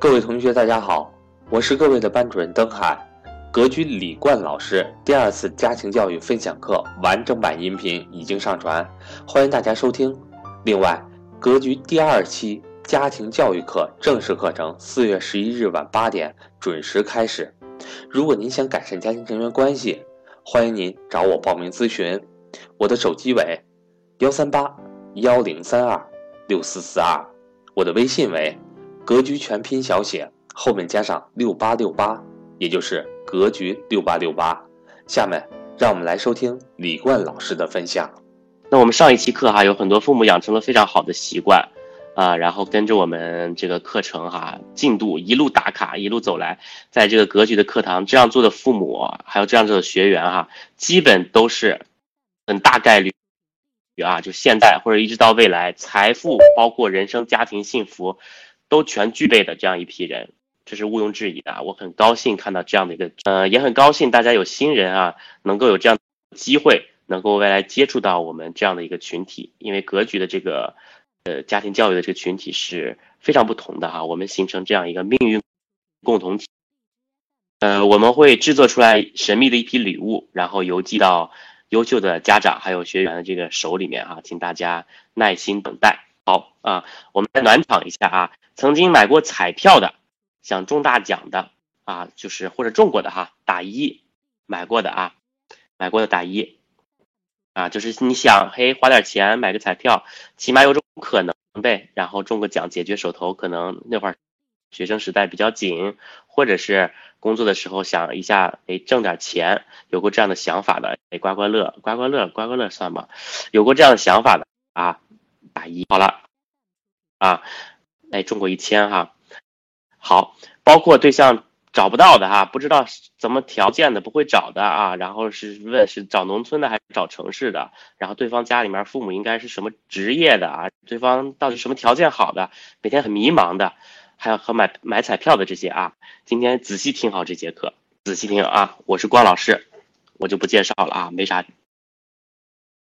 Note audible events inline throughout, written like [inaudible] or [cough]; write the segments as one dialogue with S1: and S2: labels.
S1: 各位同学，大家好，我是各位的班主任登海。格局李冠老师第二次家庭教育分享课完整版音频已经上传，欢迎大家收听。另外，格局第二期家庭教育课正式课程四月十一日晚八点准时开始。如果您想改善家庭成员关系，欢迎您找我报名咨询。我的手机为幺三八幺零三二六四四二，我的微信为。格局全拼小写后面加上六八六八，也就是格局六八六八。下面让我们来收听李冠老师的分享。
S2: 那我们上一期课哈，有很多父母养成了非常好的习惯啊，然后跟着我们这个课程哈进度一路打卡，一路走来，在这个格局的课堂这样做的父母，还有这样做的学员哈，基本都是很大概率啊，就现在或者一直到未来，财富包括人生家庭幸福。都全具备的这样一批人，这是毋庸置疑的。我很高兴看到这样的一个，呃，也很高兴大家有新人啊，能够有这样机会，能够未来接触到我们这样的一个群体。因为格局的这个，呃，家庭教育的这个群体是非常不同的哈。我们形成这样一个命运共同体，呃，我们会制作出来神秘的一批礼物，然后邮寄到优秀的家长还有学员的这个手里面哈，请大家耐心等待。好啊，我们来暖场一下啊。曾经买过彩票的，想中大奖的啊，就是或者中过的哈，打一，买过的啊，买过的打一，啊，就是你想嘿花点钱买个彩票，起码有种可能呗，然后中个奖解决手头可能那会儿学生时代比较紧，或者是工作的时候想一下哎挣点钱，有过这样的想法的哎刮刮乐刮刮乐刮刮乐算吗？有过这样的想法的啊，打一好了啊。哎，中过一千哈，好，包括对象找不到的哈，不知道怎么条件的，不会找的啊，然后是问是找农村的还是找城市的，然后对方家里面父母应该是什么职业的啊，对方到底什么条件好的，每天很迷茫的，还有和买买彩票的这些啊，今天仔细听好这节课，仔细听啊，我是关老师，我就不介绍了啊，没啥，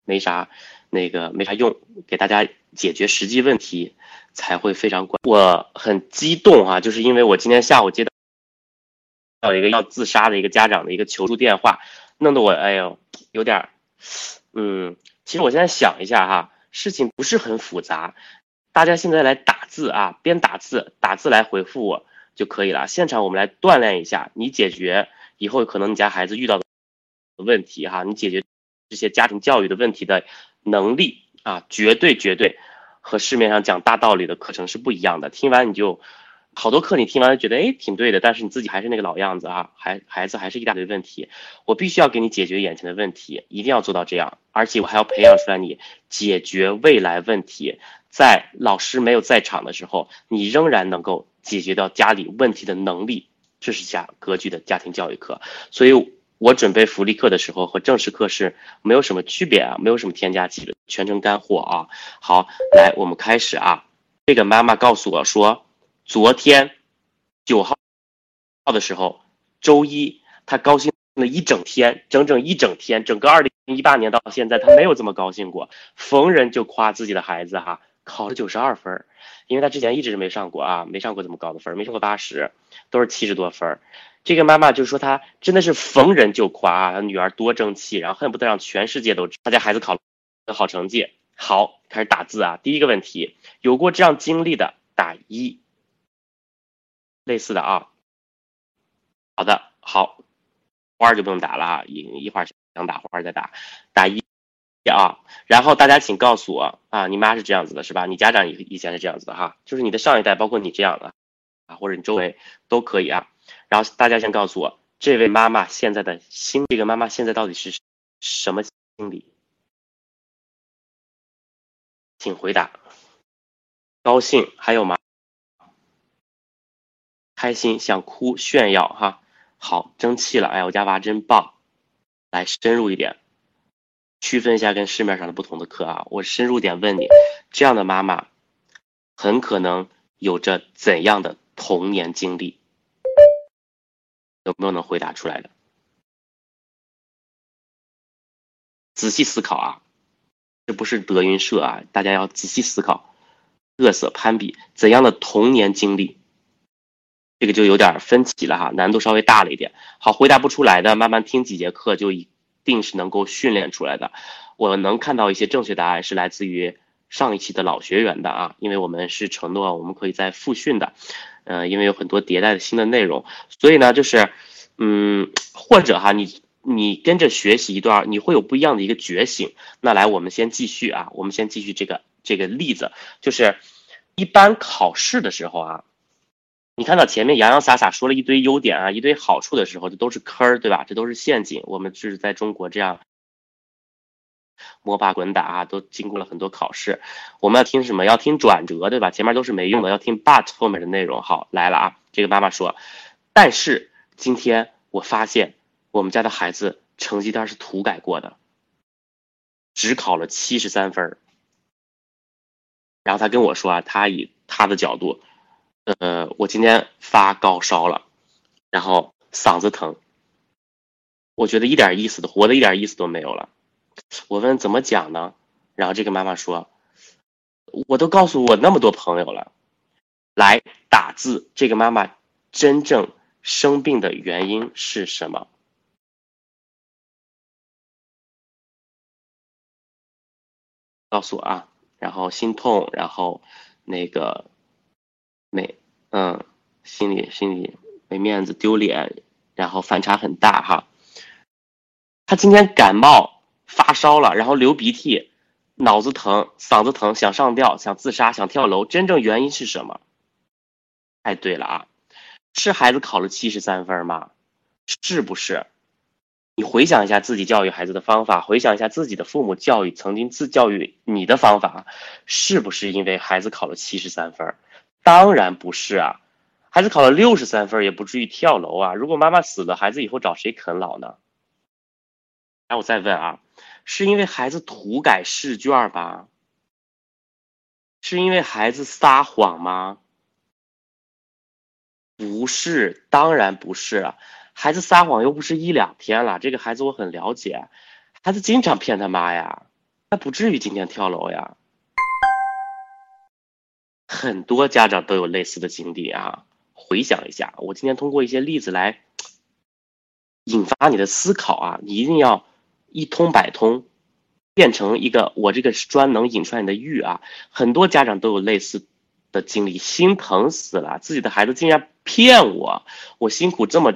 S2: 没啥，那个没啥用，给大家解决实际问题。才会非常管，我很激动啊，就是因为我今天下午接到到一个要自杀的一个家长的一个求助电话，弄得我哎呦有点，嗯，其实我现在想一下哈，事情不是很复杂，大家现在来打字啊，边打字打字来回复我就可以了。现场我们来锻炼一下，你解决以后可能你家孩子遇到的问题哈，你解决这些家庭教育的问题的能力啊，绝对绝对。和市面上讲大道理的课程是不一样的。听完你就，好多课你听完觉得哎挺对的，但是你自己还是那个老样子啊，孩孩子还是一大堆问题。我必须要给你解决眼前的问题，一定要做到这样，而且我还要培养出来你解决未来问题，在老师没有在场的时候，你仍然能够解决到家里问题的能力。这是家格局的家庭教育课，所以。我准备福利课的时候和正式课是没有什么区别啊，没有什么添加剂的，全程干货啊。好，来我们开始啊。这个妈妈告诉我说，昨天九号的时候，周一她高兴了一整天，整整一整天，整个二零一八年到现在她没有这么高兴过，逢人就夸自己的孩子哈，考了九十二分，因为她之前一直是没上过啊，没上过这么高的分，没上过八十，都是七十多分。这个妈妈就说她真的是逢人就夸啊，她女儿多争气，然后恨不得让全世界都知道她家孩子考了好成绩。好，开始打字啊。第一个问题，有过这样经历的打一，类似的啊。好的，好，花儿就不用打了啊，一一会儿想打花儿再打，打一啊。然后大家请告诉我啊，你妈是这样子的是吧？你家长以以前是这样子的哈，就是你的上一代，包括你这样的啊，或者你周围都可以啊。然后大家先告诉我，这位妈妈现在的心，这个妈妈现在到底是什么心理？请回答。高兴还有吗？开心想哭炫耀哈，好争气了，哎，我家娃真棒。来深入一点，区分一下跟市面上的不同的课啊。我深入点问你，这样的妈妈很可能有着怎样的童年经历？有没有能回答出来的？仔细思考啊，这不是德云社啊，大家要仔细思考。嘚瑟攀比，怎样的童年经历这个就有点分歧了哈，难度稍微大了一点。好，回答不出来的，慢慢听几节课就一定是能够训练出来的。我能看到一些正确答案是来自于上一期的老学员的啊，因为我们是承诺我们可以再复训的，呃，因为有很多迭代的新的内容，所以呢，就是嗯，或者哈，你你跟着学习一段，你会有不一样的一个觉醒。那来，我们先继续啊，我们先继续这个这个例子，就是一般考试的时候啊。你看到前面洋洋洒洒说了一堆优点啊，一堆好处的时候，这都是坑儿，对吧？这都是陷阱。我们是在中国这样摸爬滚打啊，都经过了很多考试。我们要听什么？要听转折，对吧？前面都是没用的，要听 but 后面的内容。好，来了啊！这个妈妈说，但是今天我发现我们家的孩子成绩单是涂改过的，只考了七十三分。然后他跟我说啊，他以他的角度。呃，我今天发高烧了，然后嗓子疼，我觉得一点意思都活的一点意思都没有了。我问怎么讲呢？然后这个妈妈说，我都告诉我那么多朋友了，来打字。这个妈妈真正生病的原因是什么？告诉我啊。然后心痛，然后那个。没，嗯，心里心里没面子，丢脸，然后反差很大哈。他今天感冒发烧了，然后流鼻涕，脑子疼，嗓子疼，想上吊，想自杀，想跳楼，真正原因是什么？哎，对了啊，是孩子考了七十三分吗？是不是？你回想一下自己教育孩子的方法，回想一下自己的父母教育曾经自教育你的方法，是不是因为孩子考了七十三分？当然不是啊，孩子考了六十三分也不至于跳楼啊。如果妈妈死了，孩子以后找谁啃老呢？那我再问啊，是因为孩子涂改试卷吧？是因为孩子撒谎吗？不是，当然不是。孩子撒谎又不是一两天了，这个孩子我很了解，孩子经常骗他妈呀，他不至于今天跳楼呀。很多家长都有类似的经历啊！回想一下，我今天通过一些例子来引发你的思考啊！你一定要一通百通，变成一个我这个是专能引出来你的玉啊！很多家长都有类似的经历，心疼死了，自己的孩子竟然骗我，我辛苦这么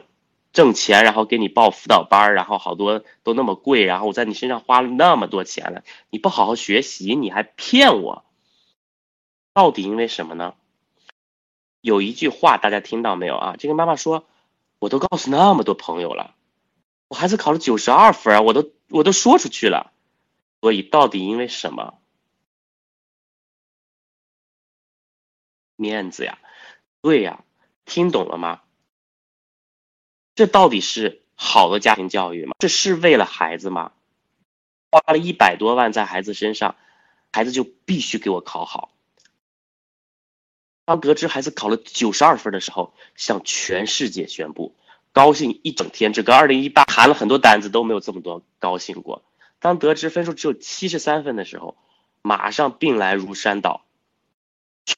S2: 挣钱，然后给你报辅导班，然后好多都那么贵，然后我在你身上花了那么多钱了，你不好好学习，你还骗我！到底因为什么呢？有一句话大家听到没有啊？这个妈妈说：“我都告诉那么多朋友了，我孩子考了九十二分，我都我都说出去了。所以到底因为什么？面子呀，对呀，听懂了吗？这到底是好的家庭教育吗？这是为了孩子吗？花了一百多万在孩子身上，孩子就必须给我考好。”当得知孩子考了九十二分的时候，向全世界宣布，高兴一整天。整个二零一八谈了很多单子都没有这么多高兴过。当得知分数只有七十三分的时候，马上病来如山倒。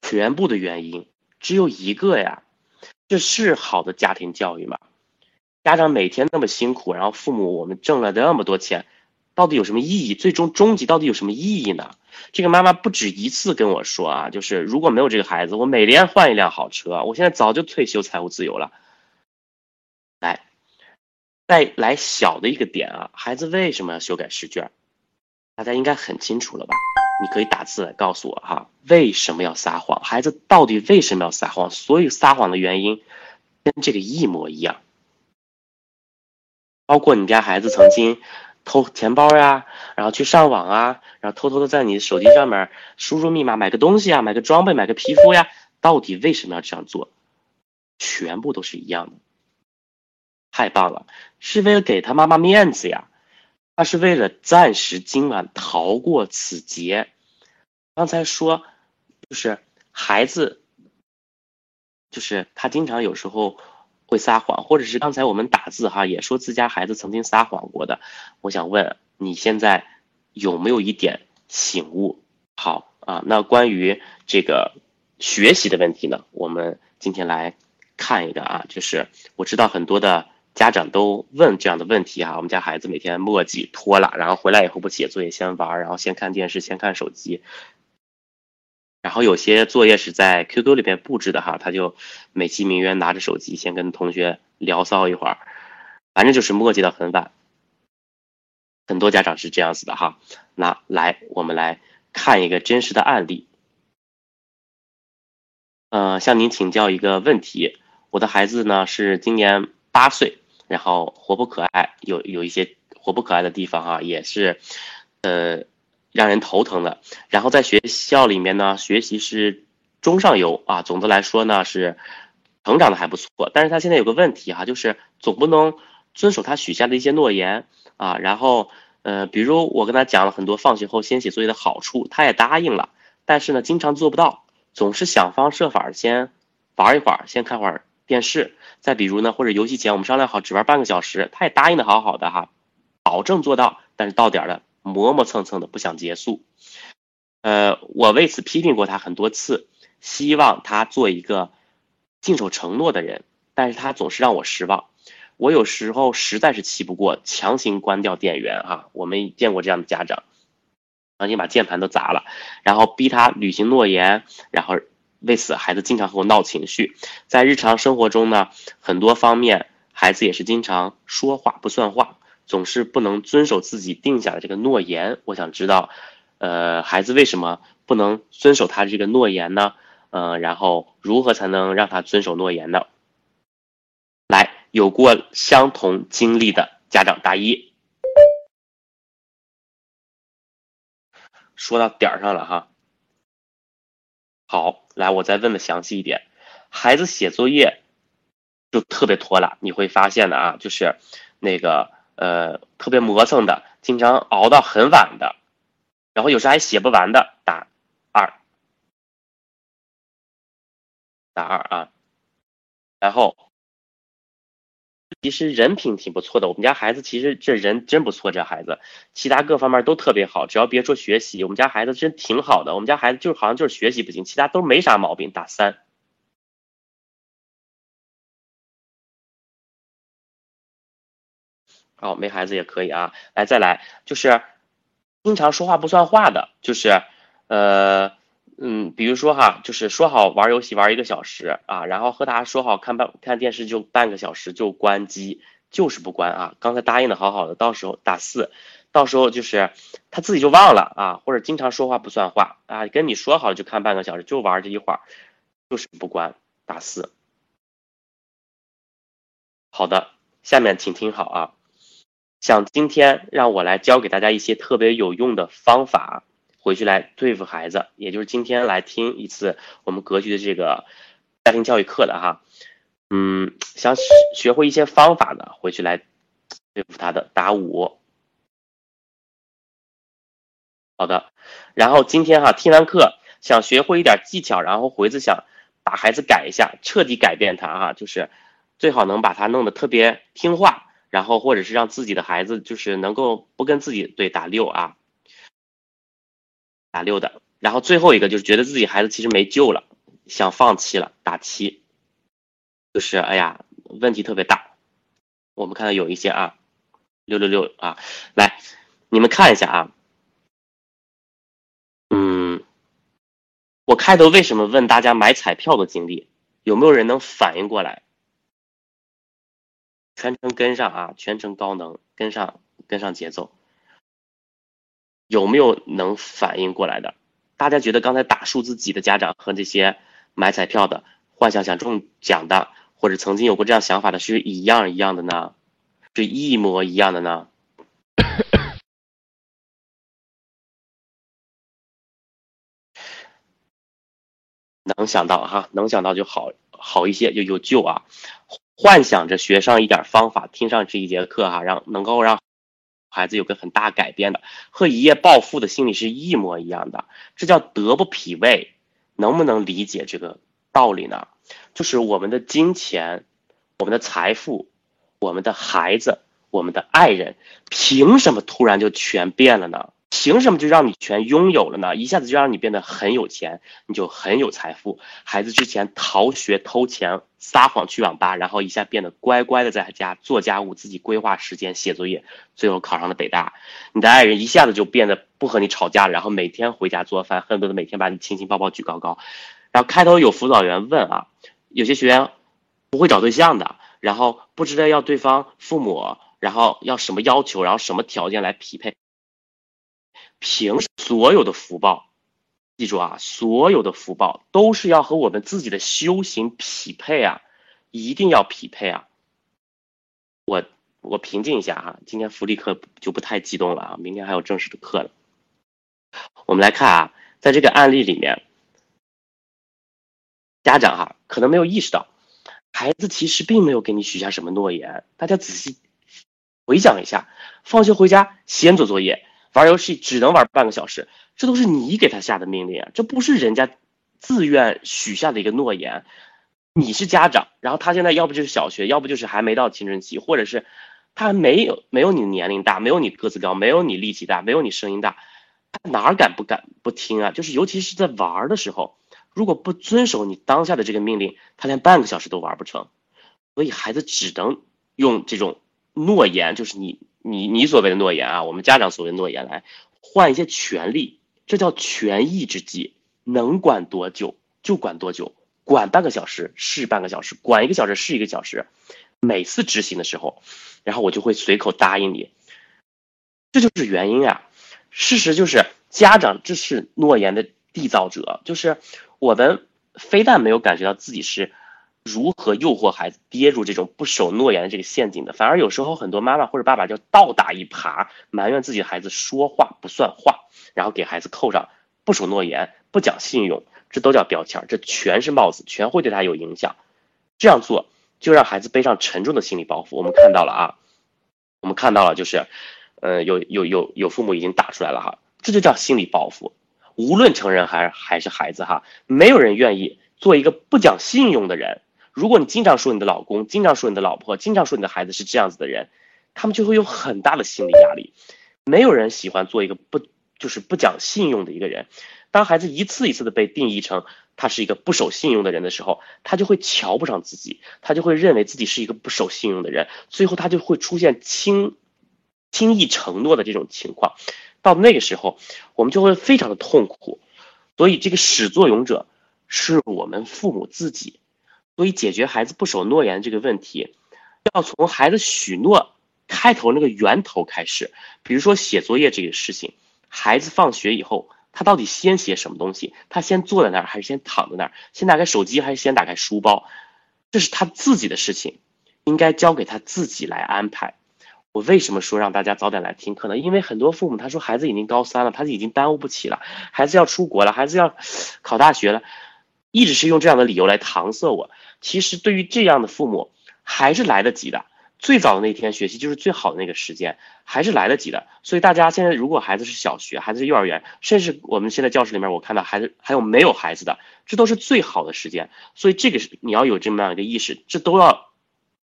S2: 全部的原因只有一个呀，这是好的家庭教育吗？家长每天那么辛苦，然后父母我们挣了那么多钱。到底有什么意义？最终终极到底有什么意义呢？这个妈妈不止一次跟我说啊，就是如果没有这个孩子，我每年换一辆好车，我现在早就退休财务自由了。来，再来小的一个点啊，孩子为什么要修改试卷？大家应该很清楚了吧？你可以打字来告诉我哈，为什么要撒谎？孩子到底为什么要撒谎？所有撒谎的原因跟这个一模一样，包括你家孩子曾经。偷钱包呀，然后去上网啊，然后偷偷的在你手机上面输入密码买个东西啊，买个装备，买个皮肤呀，到底为什么要这样做？全部都是一样的。太棒了，是为了给他妈妈面子呀，他是为了暂时今晚逃过此劫。刚才说，就是孩子，就是他经常有时候。会撒谎，或者是刚才我们打字哈，也说自家孩子曾经撒谎过的。我想问你现在有没有一点醒悟？好啊，那关于这个学习的问题呢，我们今天来看一个啊，就是我知道很多的家长都问这样的问题啊，我们家孩子每天墨迹拖拉，然后回来以后不写作业，先玩，然后先看电视，先看手机。然后有些作业是在 QQ 里边布置的哈，他就美其名曰拿着手机先跟同学聊骚一会儿，反正就是墨迹到很晚。很多家长是这样子的哈，那来我们来看一个真实的案例。呃，向您请教一个问题，我的孩子呢是今年八岁，然后活泼可爱，有有一些活泼可爱的地方哈，也是呃。让人头疼的。然后在学校里面呢，学习是中上游啊。总的来说呢，是成长的还不错。但是他现在有个问题哈，就是总不能遵守他许下的一些诺言啊。然后呃，比如我跟他讲了很多放学后先写作业的好处，他也答应了，但是呢，经常做不到，总是想方设法先玩一会儿，先看会儿电视。再比如呢，或者游戏前我们商量好只玩半个小时，他也答应的好好的哈，保证做到，但是到点了。磨磨蹭蹭的不想结束，呃，我为此批评过他很多次，希望他做一个信守承诺的人，但是他总是让我失望。我有时候实在是气不过，强行关掉电源啊，我们见过这样的家长，强行把键盘都砸了，然后逼他履行诺言，然后为此孩子经常和我闹情绪。在日常生活中呢，很多方面孩子也是经常说话不算话。总是不能遵守自己定下的这个诺言，我想知道，呃，孩子为什么不能遵守他这个诺言呢？嗯，然后如何才能让他遵守诺言呢？来，有过相同经历的家长答一。说到点儿上了哈。好，来，我再问的详细一点，孩子写作业就特别拖拉，你会发现的啊，就是那个。呃，特别磨蹭的，经常熬到很晚的，然后有时还写不完的，打二，打二啊。然后，其实人品挺不错的，我们家孩子其实这人真不错，这孩子其他各方面都特别好，只要别说学习，我们家孩子真挺好的。我们家孩子就好像就是学习不行，其他都没啥毛病，打三。哦，没孩子也可以啊。来，再来，就是经常说话不算话的，就是，呃，嗯，比如说哈，就是说好玩游戏玩一个小时啊，然后和他说好看半看电视就半个小时就关机，就是不关啊。刚才答应的好好的，到时候打四，到时候就是他自己就忘了啊，或者经常说话不算话啊，跟你说好就看半个小时就玩这一会儿，就是不关打四。好的，下面请听好啊。想今天让我来教给大家一些特别有用的方法，回去来对付孩子，也就是今天来听一次我们格局的这个家庭教育课的哈。嗯，想学会一些方法的，回去来对付他的打五。好的，然后今天哈听完课，想学会一点技巧，然后回去想把孩子改一下，彻底改变他哈，就是最好能把他弄得特别听话。然后，或者是让自己的孩子就是能够不跟自己对打六啊，打六的。然后最后一个就是觉得自己孩子其实没救了，想放弃了，打七。就是哎呀，问题特别大。我们看到有一些啊，六六六啊，来，你们看一下啊。嗯，我开头为什么问大家买彩票的经历？有没有人能反应过来？全程跟上啊，全程高能，跟上跟上节奏。有没有能反应过来的？大家觉得刚才打数字几的家长和这些买彩票的幻想想中奖的，或者曾经有过这样想法的，是一样一样的呢？是一模一样的呢？[coughs] 能想到哈，能想到就好好一些，就有救啊。幻想着学上一点方法，听上这一节课哈，让能够让孩子有个很大改变的，和一夜暴富的心理是一模一样的，这叫德不匹位，能不能理解这个道理呢？就是我们的金钱、我们的财富、我们的孩子、我们的爱人，凭什么突然就全变了呢？凭什么就让你全拥有了呢？一下子就让你变得很有钱，你就很有财富。孩子之前逃学、偷钱、撒谎去网吧，然后一下变得乖乖的在家做家务，自己规划时间写作业，最后考上了北大。你的爱人一下子就变得不和你吵架了，然后每天回家做饭，恨不得每天把你亲亲抱抱举高高。然后开头有辅导员问啊，有些学员不会找对象的，然后不知道要对方父母，然后要什么要求，然后什么条件来匹配。凭所有的福报，记住啊，所有的福报都是要和我们自己的修行匹配啊，一定要匹配啊。我我平静一下哈，今天福利课就不太激动了啊，明天还有正式的课呢。我们来看啊，在这个案例里面，家长哈可能没有意识到，孩子其实并没有给你许下什么诺言。大家仔细回想一下，放学回家先做作业。玩游戏只能玩半个小时，这都是你给他下的命令啊！这不是人家自愿许下的一个诺言。你是家长，然后他现在要不就是小学，要不就是还没到青春期，或者是他还没有没有你年龄大，没有你个子高，没有你力气大，没有你声音大，他哪敢不敢不听啊？就是尤其是在玩的时候，如果不遵守你当下的这个命令，他连半个小时都玩不成。所以孩子只能用这种诺言，就是你。你你所谓的诺言啊，我们家长所谓的诺言来换一些权利，这叫权宜之计，能管多久就管多久，管半个小时是半个小时，管一个小时是一个小时。每次执行的时候，然后我就会随口答应你，这就是原因啊。事实就是家长这是诺言的缔造者，就是我们非但没有感觉到自己是。如何诱惑孩子跌入这种不守诺言的这个陷阱的？反而有时候很多妈妈或者爸爸就倒打一耙，埋怨自己的孩子说话不算话，然后给孩子扣上不守诺言、不讲信用，这都叫标签，这全是帽子，全会对他有影响。这样做就让孩子背上沉重的心理包袱。我们看到了啊，我们看到了就是，呃，有有有有父母已经打出来了哈，这就叫心理包袱。无论成人还还是孩子哈，没有人愿意做一个不讲信用的人。如果你经常说你的老公，经常说你的老婆，经常说你的孩子是这样子的人，他们就会有很大的心理压力。没有人喜欢做一个不就是不讲信用的一个人。当孩子一次一次的被定义成他是一个不守信用的人的时候，他就会瞧不上自己，他就会认为自己是一个不守信用的人，最后他就会出现轻轻易承诺的这种情况。到那个时候，我们就会非常的痛苦。所以这个始作俑者是我们父母自己。所以，解决孩子不守诺言这个问题，要从孩子许诺开头那个源头开始。比如说写作业这个事情，孩子放学以后，他到底先写什么东西？他先坐在那儿，还是先躺在那儿？先打开手机，还是先打开书包？这是他自己的事情，应该交给他自己来安排。我为什么说让大家早点来听课呢？因为很多父母他说孩子已经高三了，他已经耽误不起了，孩子要出国了，孩子要考大学了，一直是用这样的理由来搪塞我。其实对于这样的父母，还是来得及的。最早的那天学习就是最好的那个时间，还是来得及的。所以大家现在如果孩子是小学，孩子是幼儿园，甚至我们现在教室里面，我看到孩子还有没有孩子的，这都是最好的时间。所以这个是你要有这么样一个意识，这都要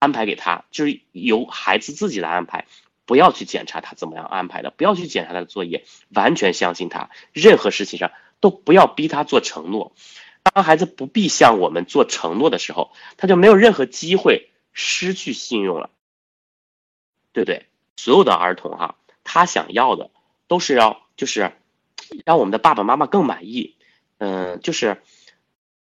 S2: 安排给他，就是由孩子自己来安排，不要去检查他怎么样安排的，不要去检查他的作业，完全相信他，任何事情上都不要逼他做承诺。当孩子不必向我们做承诺的时候，他就没有任何机会失去信用了，对不对？所有的儿童哈，他想要的都是要就是让我们的爸爸妈妈更满意，嗯，就是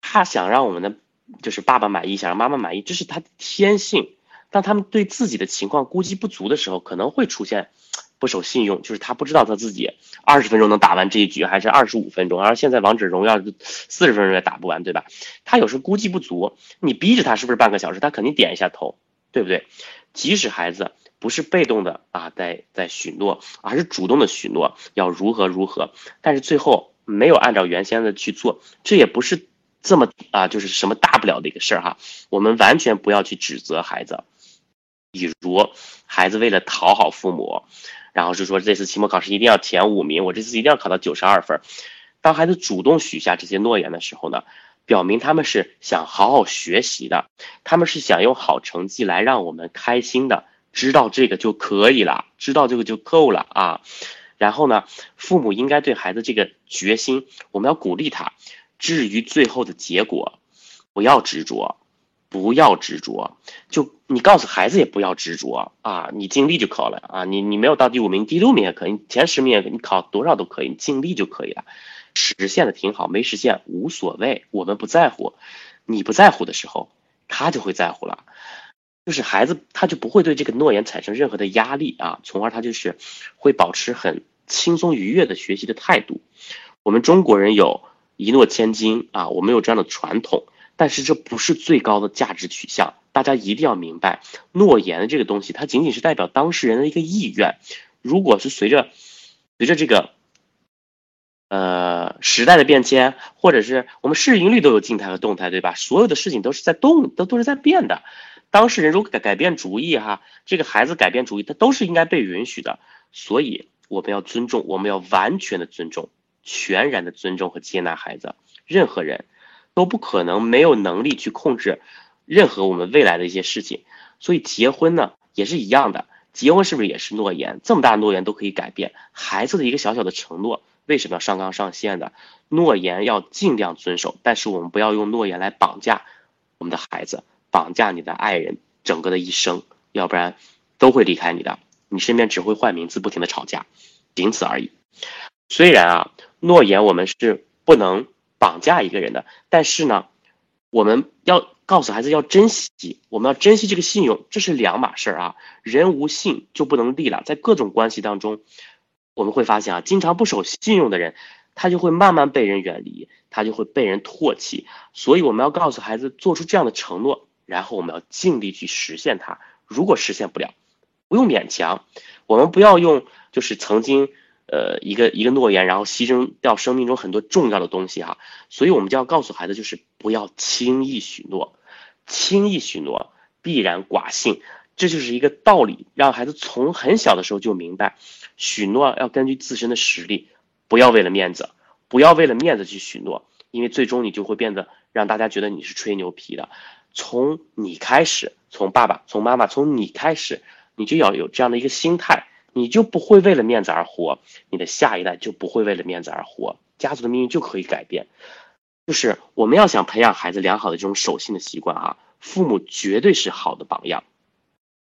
S2: 他想让我们的就是爸爸满意，想让妈妈满意，这是他的天性。当他们对自己的情况估计不足的时候，可能会出现。不守信用，就是他不知道他自己二十分钟能打完这一局，还是二十五分钟。而现在王者荣耀四十分钟也打不完，对吧？他有时候估计不足，你逼着他是不是半个小时？他肯定点一下头，对不对？即使孩子不是被动的啊，在在许诺，而是主动的许诺要如何如何，但是最后没有按照原先的去做，这也不是这么啊，就是什么大不了的一个事儿哈。我们完全不要去指责孩子，比如孩子为了讨好父母。然后是说这次期末考试一定要前五名，我这次一定要考到九十二分。当孩子主动许下这些诺言的时候呢，表明他们是想好好学习的，他们是想用好成绩来让我们开心的，知道这个就可以了，知道这个就够了啊。然后呢，父母应该对孩子这个决心，我们要鼓励他。至于最后的结果，不要执着，不要执着。就你告诉孩子也不要执着啊，你尽力就可了啊。你你没有到第五名、第六名也可以，前十名也可以，你考多少都可以，你尽力就可以了。实现的挺好，没实现无所谓，我们不在乎。你不在乎的时候，他就会在乎了。就是孩子，他就不会对这个诺言产生任何的压力啊，从而他就是会保持很轻松愉悦的学习的态度。我们中国人有一诺千金啊，我们有这样的传统，但是这不是最高的价值取向。大家一定要明白，诺言这个东西，它仅仅是代表当事人的一个意愿。如果是随着随着这个呃时代的变迁，或者是我们市盈率都有静态和动态，对吧？所有的事情都是在动，都都是在变的。当事人如果改改变主意哈，这个孩子改变主意，他都是应该被允许的。所以我们要尊重，我们要完全的尊重，全然的尊重和接纳孩子。任何人都不可能没有能力去控制任何我们未来的一些事情。所以结婚呢也是一样的，结婚是不是也是诺言？这么大的诺言都可以改变，孩子的一个小小的承诺，为什么要上纲上线的？诺言要尽量遵守，但是我们不要用诺言来绑架我们的孩子。绑架你的爱人整个的一生，要不然都会离开你的，你身边只会换名字，不停的吵架，仅此而已。虽然啊，诺言我们是不能绑架一个人的，但是呢，我们要告诉孩子要珍惜，我们要珍惜这个信用，这是两码事儿啊。人无信就不能立了，在各种关系当中，我们会发现啊，经常不守信用的人，他就会慢慢被人远离，他就会被人唾弃。所以我们要告诉孩子，做出这样的承诺。然后我们要尽力去实现它。如果实现不了，不用勉强。我们不要用就是曾经呃一个一个诺言，然后牺牲掉生命中很多重要的东西哈。所以我们就要告诉孩子，就是不要轻易许诺，轻易许诺必然寡信。这就是一个道理，让孩子从很小的时候就明白，许诺要根据自身的实力，不要为了面子，不要为了面子去许诺，因为最终你就会变得让大家觉得你是吹牛皮的。从你开始，从爸爸，从妈妈，从你开始，你就要有这样的一个心态，你就不会为了面子而活，你的下一代就不会为了面子而活，家族的命运就可以改变。就是我们要想培养孩子良好的这种守信的习惯啊，父母绝对是好的榜样，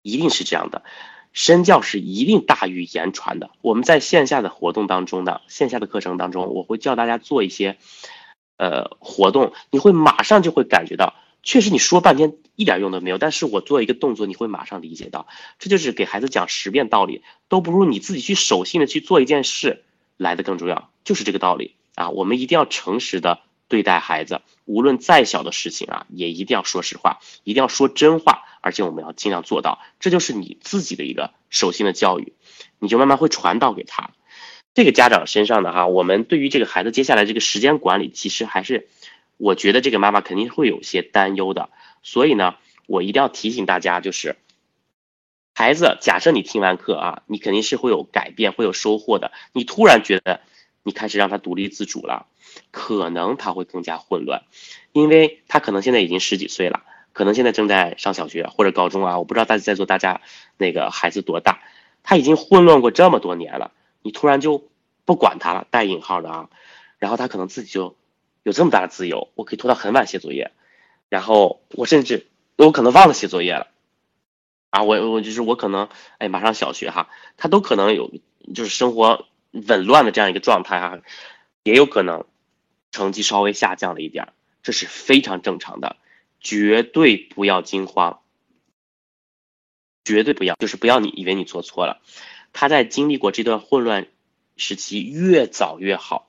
S2: 一定是这样的。身教是一定大于言传的。我们在线下的活动当中呢线下的课程当中，我会教大家做一些呃活动，你会马上就会感觉到。确实，你说半天一点用都没有。但是我做一个动作，你会马上理解到，这就是给孩子讲十遍道理，都不如你自己去守信的去做一件事来的更重要。就是这个道理啊！我们一定要诚实的对待孩子，无论再小的事情啊，也一定要说实话，一定要说真话，而且我们要尽量做到。这就是你自己的一个守信的教育，你就慢慢会传导给他。这个家长身上的哈，我们对于这个孩子接下来这个时间管理，其实还是。我觉得这个妈妈肯定会有些担忧的，所以呢，我一定要提醒大家，就是孩子，假设你听完课啊，你肯定是会有改变，会有收获的。你突然觉得你开始让他独立自主了，可能他会更加混乱，因为他可能现在已经十几岁了，可能现在正在上小学或者高中啊，我不知道大家在座大家那个孩子多大，他已经混乱过这么多年了，你突然就不管他了，带引号的啊，然后他可能自己就。有这么大的自由，我可以拖到很晚写作业，然后我甚至我可能忘了写作业了，啊，我我就是我可能哎马上小学哈，他都可能有就是生活紊乱的这样一个状态哈，也有可能成绩稍微下降了一点，这是非常正常的，绝对不要惊慌，绝对不要就是不要你以为你做错了，他在经历过这段混乱时期越早越好。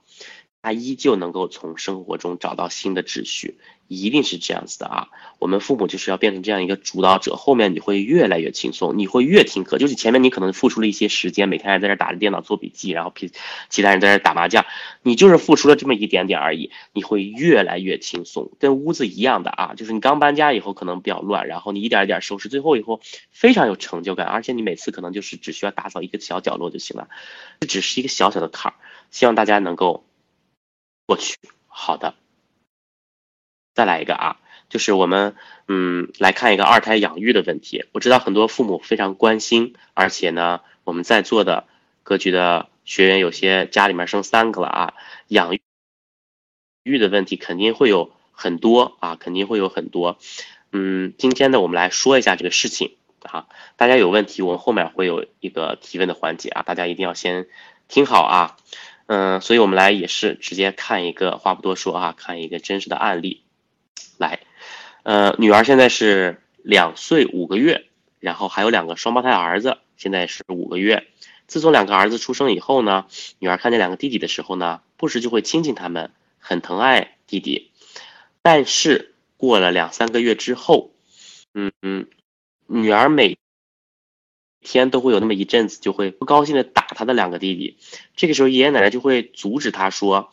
S2: 他依旧能够从生活中找到新的秩序，一定是这样子的啊！我们父母就是要变成这样一个主导者，后面你会越来越轻松，你会越听课。就是前面你可能付出了一些时间，每天还在这打着电脑做笔记，然后其其他人在这打麻将，你就是付出了这么一点点而已，你会越来越轻松，跟屋子一样的啊！就是你刚搬家以后可能比较乱，然后你一点一点收拾，最后以后非常有成就感，而且你每次可能就是只需要打扫一个小角落就行了，这只是一个小小的坎儿，希望大家能够。过去，好的，再来一个啊，就是我们嗯来看一个二胎养育的问题。我知道很多父母非常关心，而且呢，我们在座的格局的学员有些家里面生三个了啊，养育的问题肯定会有很多啊，肯定会有很多。嗯，今天呢，我们来说一下这个事情啊。大家有问题，我们后面会有一个提问的环节啊，大家一定要先听好啊。嗯，所以我们来也是直接看一个，话不多说啊，看一个真实的案例。来，呃，女儿现在是两岁五个月，然后还有两个双胞胎儿子，现在是五个月。自从两个儿子出生以后呢，女儿看见两个弟弟的时候呢，不时就会亲亲他们，很疼爱弟弟。但是过了两三个月之后，嗯嗯，女儿每天都会有那么一阵子，就会不高兴的打他的两个弟弟。这个时候，爷爷奶奶就会阻止他说，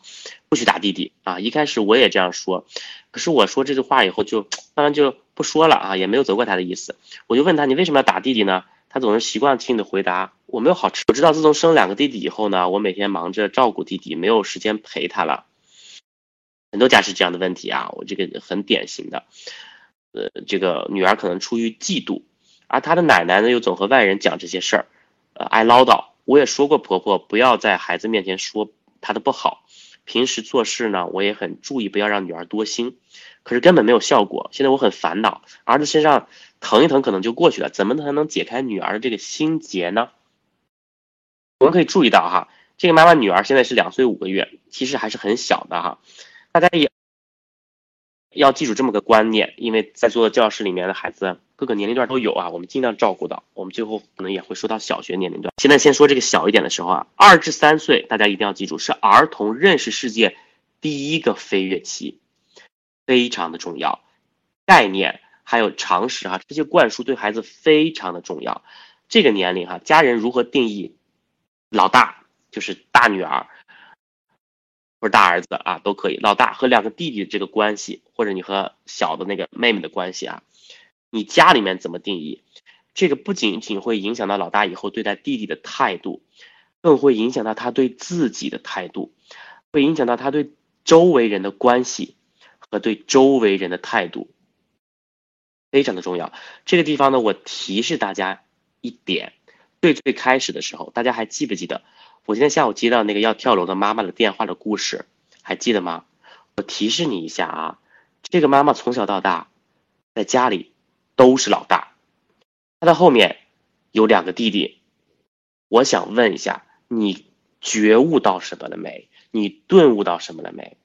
S2: 不许打弟弟啊。一开始我也这样说，可是我说这句话以后，就慢慢就不说了啊，也没有责怪他的意思。我就问他，你为什么要打弟弟呢？他总是习惯性的回答，我没有好吃。我知道自从生两个弟弟以后呢，我每天忙着照顾弟弟，没有时间陪他了。很多家是这样的问题啊，我这个很典型的。呃，这个女儿可能出于嫉妒，而她的奶奶呢又总和外人讲这些事儿，呃，爱唠叨。我也说过婆婆不要在孩子面前说她的不好，平时做事呢我也很注意不要让女儿多心，可是根本没有效果。现在我很烦恼，儿子身上。疼一疼可能就过去了，怎么才能解开女儿的这个心结呢？我们可以注意到哈，这个妈妈女儿现在是两岁五个月，其实还是很小的哈。大家也要记住这么个观念，因为在座的教室里面的孩子各个年龄段都有啊，我们尽量照顾到。我们最后可能也会说到小学年龄段。现在先说这个小一点的时候啊，二至三岁，大家一定要记住，是儿童认识世界第一个飞跃期，非常的重要概念。还有常识哈，这些灌输对孩子非常的重要。这个年龄哈，家人如何定义老大就是大女儿或者大儿子啊，都可以。老大和两个弟弟的这个关系，或者你和小的那个妹妹的关系啊，你家里面怎么定义？这个不仅仅会影响到老大以后对待弟弟的态度，更会影响到他对自己的态度，会影响到他对周围人的关系和对周围人的态度。非常的重要，这个地方呢，我提示大家一点，最最开始的时候，大家还记不记得我今天下午接到那个要跳楼的妈妈的电话的故事，还记得吗？我提示你一下啊，这个妈妈从小到大，在家里都是老大，他的后面有两个弟弟，我想问一下，你觉悟到什么了没？你顿悟到什么了没？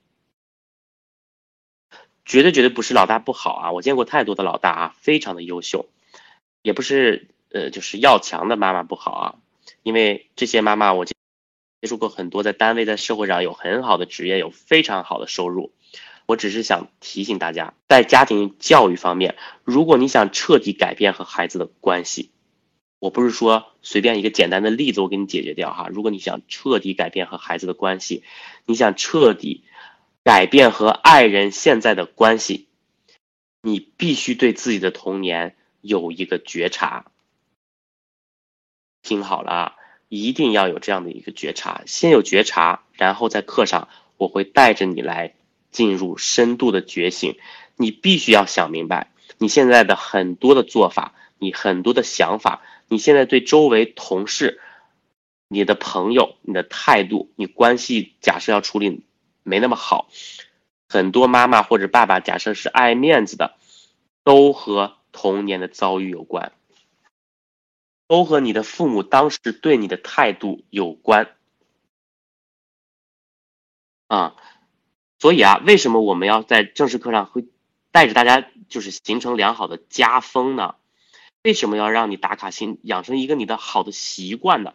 S2: 绝对绝对不是老大不好啊！我见过太多的老大啊，非常的优秀，也不是呃就是要强的妈妈不好啊，因为这些妈妈我接触过很多，在单位在社会上有很好的职业，有非常好的收入。我只是想提醒大家，在家庭教育方面，如果你想彻底改变和孩子的关系，我不是说随便一个简单的例子我给你解决掉哈。如果你想彻底改变和孩子的关系，你想彻底。改变和爱人现在的关系，你必须对自己的童年有一个觉察。听好了啊，一定要有这样的一个觉察，先有觉察，然后在课上我会带着你来进入深度的觉醒。你必须要想明白，你现在的很多的做法，你很多的想法，你现在对周围同事、你的朋友、你的态度、你关系，假设要处理。没那么好，很多妈妈或者爸爸，假设是爱面子的，都和童年的遭遇有关，都和你的父母当时对你的态度有关。啊，所以啊，为什么我们要在正式课上会带着大家就是形成良好的家风呢？为什么要让你打卡心养成一个你的好的习惯呢？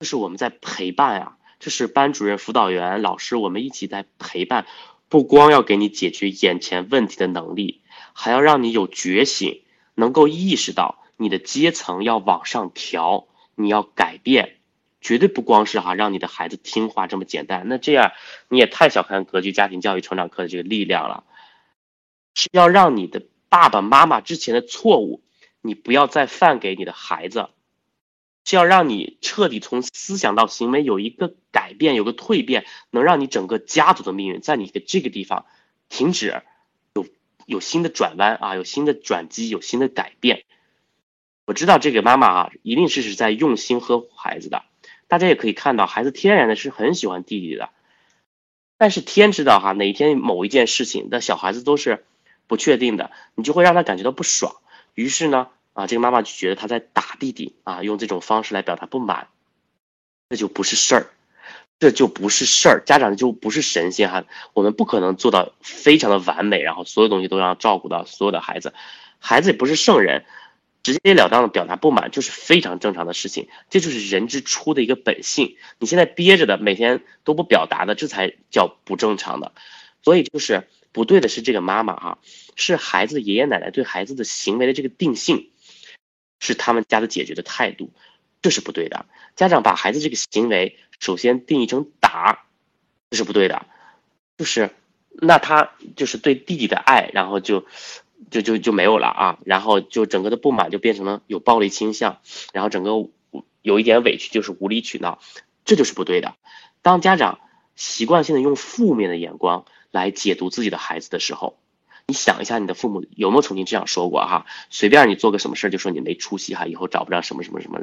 S2: 这是我们在陪伴啊。这是班主任、辅导员、老师，我们一起在陪伴，不光要给你解决眼前问题的能力，还要让你有觉醒，能够意识到你的阶层要往上调，你要改变，绝对不光是哈让你的孩子听话这么简单。那这样你也太小看格局家庭教育成长课的这个力量了，是要让你的爸爸妈妈之前的错误，你不要再犯给你的孩子。是要让你彻底从思想到行为有一个改变，有个蜕变，能让你整个家族的命运在你的这个地方停止，有有新的转弯啊，有新的转机，有新的改变。我知道这个妈妈啊，一定是是在用心呵护孩子的，大家也可以看到，孩子天然的是很喜欢弟弟的。但是天知道哈，哪一天某一件事情的小孩子都是不确定的，你就会让他感觉到不爽。于是呢，啊，这个妈妈就觉得他在打弟弟啊，用这种方式来表达不满，这就不是事儿，这就不是事儿。家长就不是神仙哈，我们不可能做到非常的完美，然后所有东西都要照顾到所有的孩子，孩子也不是圣人。直截了当的表达不满就是非常正常的事情，这就是人之初的一个本性。你现在憋着的，每天都不表达的，这才叫不正常的。所以就是不对的是这个妈妈啊，是孩子爷爷奶奶对孩子的行为的这个定性，是他们家的解决的态度，这是不对的。家长把孩子这个行为首先定义成打，这是不对的，就是那他就是对弟弟的爱，然后就。就就就没有了啊，然后就整个的不满就变成了有暴力倾向，然后整个有一点委屈就是无理取闹，这就是不对的。当家长习惯性的用负面的眼光来解读自己的孩子的时候，你想一下，你的父母有没有曾经这样说过哈？随便你做个什么事儿就说你没出息哈，以后找不着什么什么什么，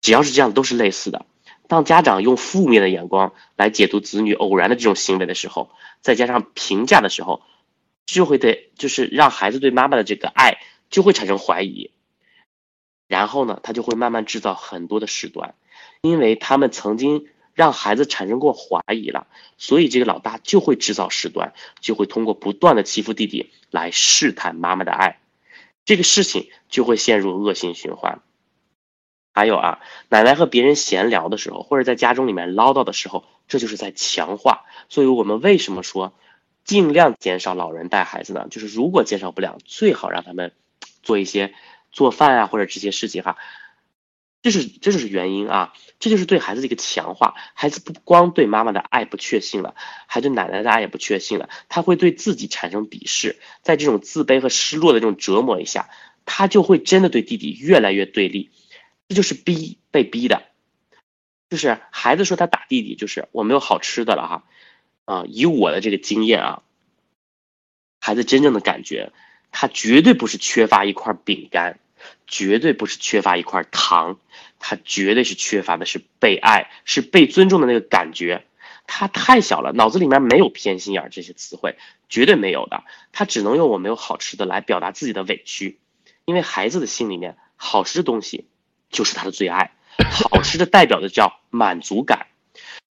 S2: 只要是这样都是类似的。当家长用负面的眼光来解读子女偶然的这种行为的时候，再加上评价的时候。就会对，就是让孩子对妈妈的这个爱就会产生怀疑，然后呢，他就会慢慢制造很多的事端，因为他们曾经让孩子产生过怀疑了，所以这个老大就会制造事端，就会通过不断的欺负弟弟来试探妈妈的爱，这个事情就会陷入恶性循环。还有啊，奶奶和别人闲聊的时候，或者在家中里面唠叨的时候，这就是在强化。所以我们为什么说？尽量减少老人带孩子呢，就是如果减少不了，最好让他们做一些做饭啊或者这些事情哈，这是这就是原因啊，这就是对孩子的一个强化。孩子不光对妈妈的爱不确信了，还对奶奶的爱也不确信了，他会对自己产生鄙视，在这种自卑和失落的这种折磨一下，他就会真的对弟弟越来越对立，这就是逼被逼的，就是孩子说他打弟弟，就是我没有好吃的了哈。啊以我的这个经验啊，孩子真正的感觉，他绝对不是缺乏一块饼干，绝对不是缺乏一块糖，他绝对是缺乏的是被爱，是被尊重的那个感觉。他太小了，脑子里面没有偏心眼这些词汇，绝对没有的。他只能用我没有好吃的来表达自己的委屈，因为孩子的心里面，好吃的东西就是他的最爱，好吃的代表的叫满足感，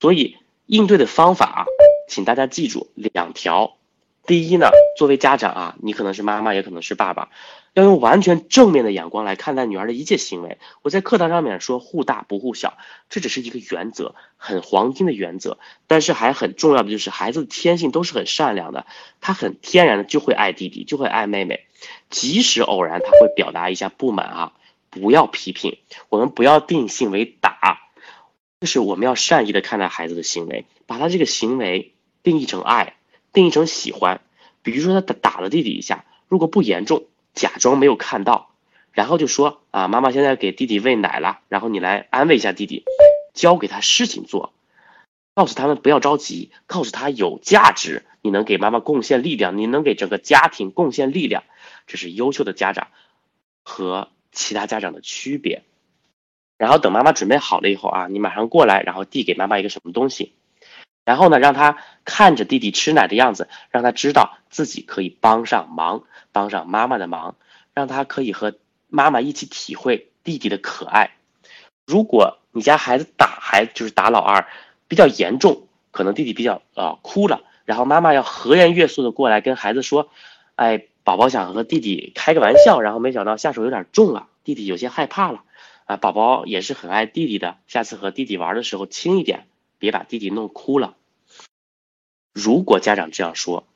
S2: 所以应对的方法啊。请大家记住两条，第一呢，作为家长啊，你可能是妈妈，也可能是爸爸，要用完全正面的眼光来看待女儿的一切行为。我在课堂上面说护大不护小，这只是一个原则，很黄金的原则。但是还很重要的就是，孩子的天性都是很善良的，他很天然的就会爱弟弟，就会爱妹妹，即使偶然他会表达一下不满啊，不要批评，我们不要定性为打，就是我们要善意的看待孩子的行为，把他这个行为。定义成爱，定义成喜欢。比如说他打了弟弟一下，如果不严重，假装没有看到，然后就说啊，妈妈现在给弟弟喂奶了，然后你来安慰一下弟弟，教给他事情做，告诉他们不要着急，告诉他有价值，你能给妈妈贡献力量，你能给整个家庭贡献力量，这是优秀的家长和其他家长的区别。然后等妈妈准备好了以后啊，你马上过来，然后递给妈妈一个什么东西。然后呢，让他看着弟弟吃奶的样子，让他知道自己可以帮上忙，帮上妈妈的忙，让他可以和妈妈一起体会弟弟的可爱。如果你家孩子打孩子就是打老二，比较严重，可能弟弟比较呃哭了，然后妈妈要和颜悦色的过来跟孩子说：“哎，宝宝想和弟弟开个玩笑，然后没想到下手有点重了，弟弟有些害怕了。啊，宝宝也是很爱弟弟的，下次和弟弟玩的时候轻一点。”别把弟弟弄哭了。如果家长这样说，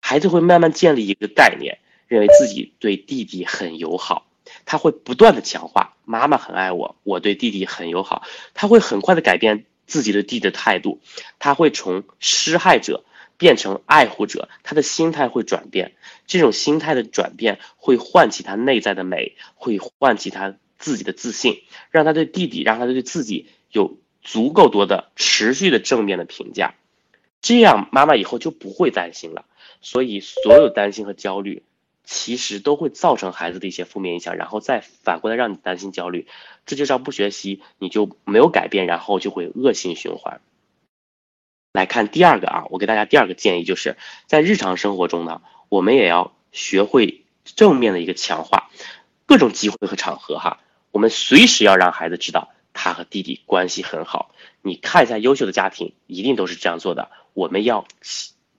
S2: 孩子会慢慢建立一个概念，认为自己对弟弟很友好，他会不断的强化妈妈很爱我，我对弟弟很友好。他会很快的改变自己的弟弟的态度，他会从施害者变成爱护者，他的心态会转变。这种心态的转变会唤起他内在的美，会唤起他自己的自信，让他对弟弟，让他对自己有。足够多的持续的正面的评价，这样妈妈以后就不会担心了。所以所有担心和焦虑其实都会造成孩子的一些负面影响，然后再反过来让你担心焦虑。这就叫不学习，你就没有改变，然后就会恶性循环。来看第二个啊，我给大家第二个建议，就是在日常生活中呢，我们也要学会正面的一个强化，各种机会和场合哈，我们随时要让孩子知道他和弟弟关系很好。你看一下优秀的家庭，一定都是这样做的。我们要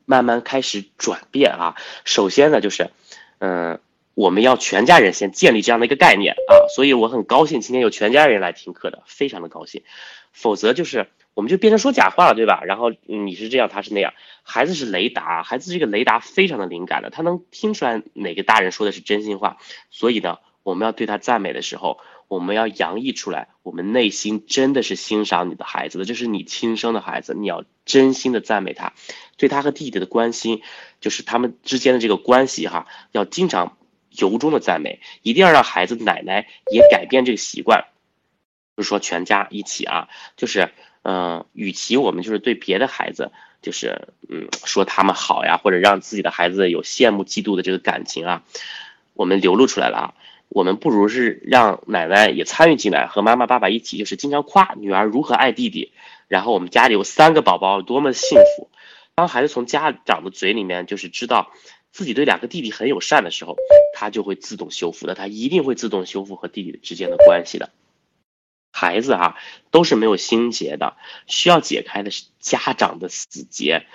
S2: 慢慢开始转变啊。首先呢，就是，嗯，我们要全家人先建立这样的一个概念啊。所以我很高兴今天有全家人来听课的，非常的高兴。否则就是。我们就变成说假话了，对吧？然后你是这样，他是那样。孩子是雷达，孩子这个雷达非常的敏感的，他能听出来哪个大人说的是真心话。所以呢，我们要对他赞美的时候，我们要洋溢出来，我们内心真的是欣赏你的孩子的，这是你亲生的孩子，你要真心的赞美他。对他和弟弟的关心，就是他们之间的这个关系哈，要经常由衷的赞美，一定要让孩子奶奶也改变这个习惯，就是说全家一起啊，就是。嗯，与其我们就是对别的孩子，就是嗯说他们好呀，或者让自己的孩子有羡慕嫉妒的这个感情啊，我们流露出来了啊，我们不如是让奶奶也参与进来，和妈妈爸爸一起，就是经常夸女儿如何爱弟弟，然后我们家里有三个宝宝多么幸福。当孩子从家长的嘴里面就是知道自己对两个弟弟很友善的时候，他就会自动修复的，他一定会自动修复和弟弟之间的关系的。孩子啊，都是没有心结的，需要解开的是家长的死结。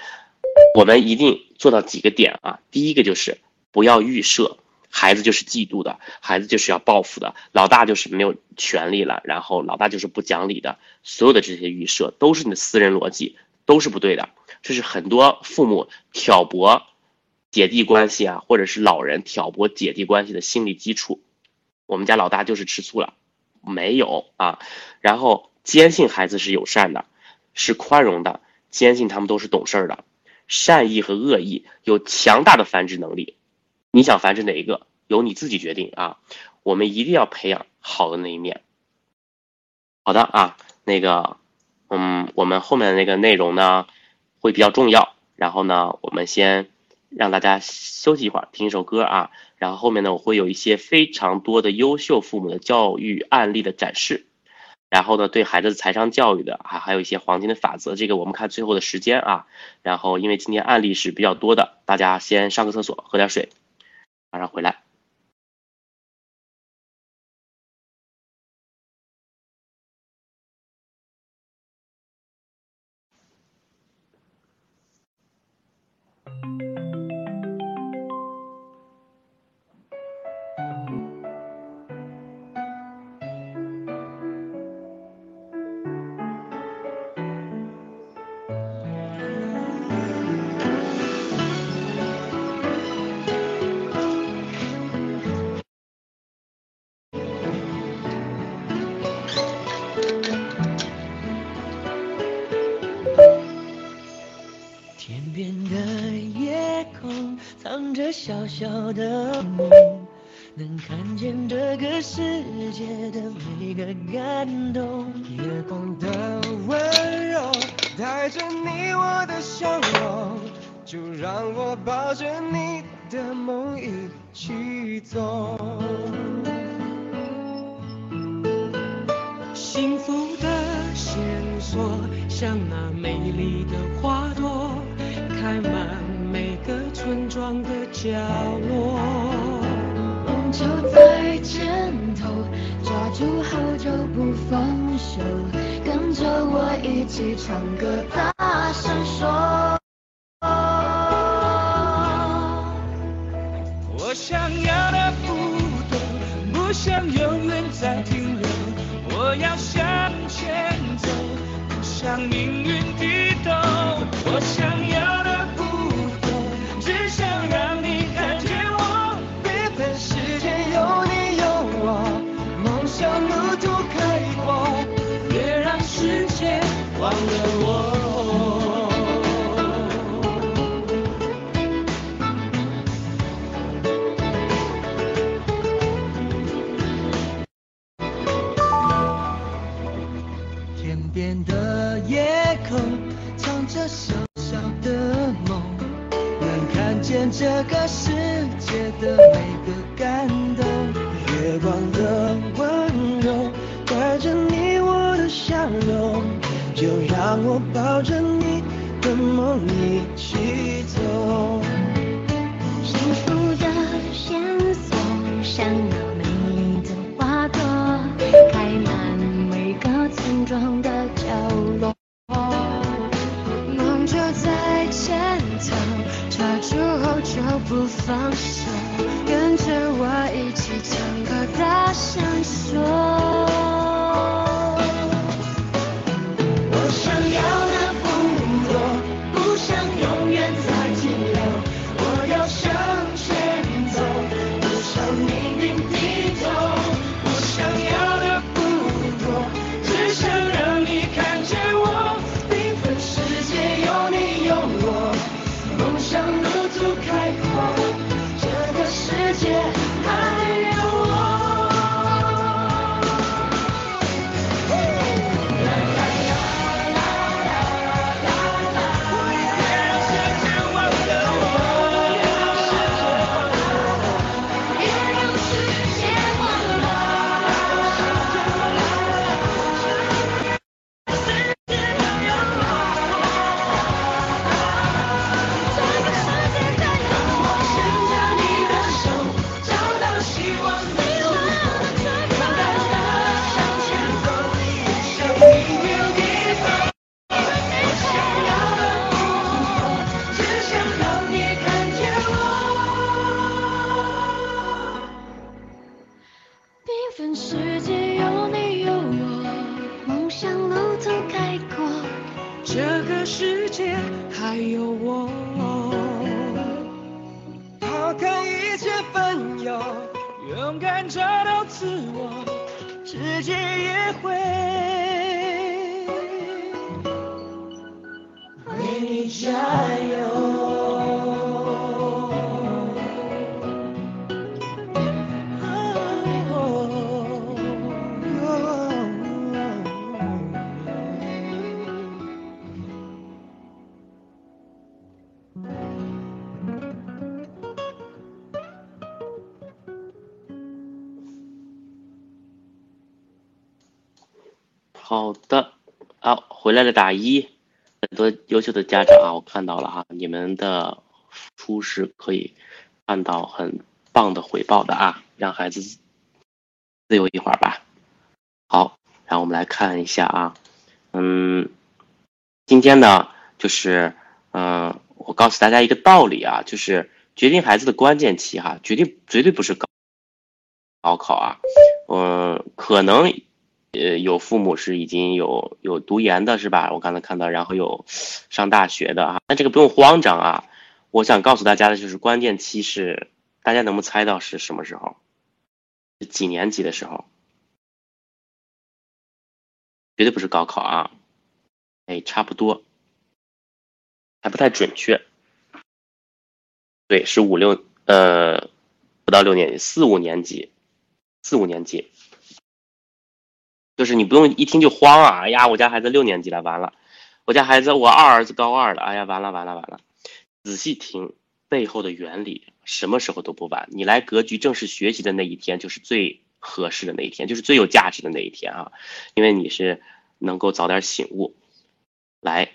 S2: 我们一定做到几个点啊，第一个就是不要预设，孩子就是嫉妒的，孩子就是要报复的，老大就是没有权利了，然后老大就是不讲理的，所有的这些预设都是你的私人逻辑，都是不对的。这是很多父母挑拨姐弟关系啊，或者是老人挑拨姐弟关系的心理基础。我们家老大就是吃醋了。没有啊，然后坚信孩子是友善的，是宽容的，坚信他们都是懂事儿的，善意和恶意有强大的繁殖能力。你想繁殖哪一个，由你自己决定啊。我们一定要培养好的那一面。好的啊，那个，嗯，我们后面的那个内容呢会比较重要。然后呢，我们先让大家休息一会儿，听一首歌啊。然后后面呢，我会有一些非常多的优秀父母的教育案例的展示，然后呢，对孩子的财商教育的，还还有一些黄金的法则，这个我们看最后的时间啊。然后因为今天案例是比较多的，大家先上个厕所，喝点水，马上回来。
S3: 让我抱着你的梦一起走。幸福的线索，像那美丽的花朵，开满。每个村庄的角落，梦就在前头，抓住后就不放手，跟着我一起唱歌，大声说。不想永远在停留，我要向前走，不向命运低头。这个世界的每个感动。月光的温柔，带着你我的笑容，就让我抱着你的梦一起走。
S4: 幸福的线索，像那美丽的花朵，开满每个村庄的角落。
S3: 不放手，跟着我一起唱歌，大声说。
S2: 回来了打一，很多优秀的家长啊，我看到了哈，你们的付出是可以看到很棒的回报的啊，让孩子自由一会儿吧。好，然后我们来看一下啊，嗯，今天呢，就是嗯、我告诉大家一个道理啊，就是决定孩子的关键期哈，决定绝对不是高高考啊，嗯、可能呃，有父母是已经有有读研的，是吧？我刚才看到，然后有上大学的啊，那这个不用慌张啊。我想告诉大家的就是，关键期是大家能不能猜到是什么时候？几年级的时候？绝对不是高考啊！哎，差不多，还不太准确。对，是五六呃，不到六年级，四五年级，四五年级。就是你不用一听就慌啊！哎呀，我家孩子六年级了，完了，我家孩子我二儿子高二了，哎呀，完了完了完了！仔细听背后的原理，什么时候都不晚。你来格局正式学习的那一天，就是最合适的那一天，就是最有价值的那一天啊！因为你是能够早点醒悟。来，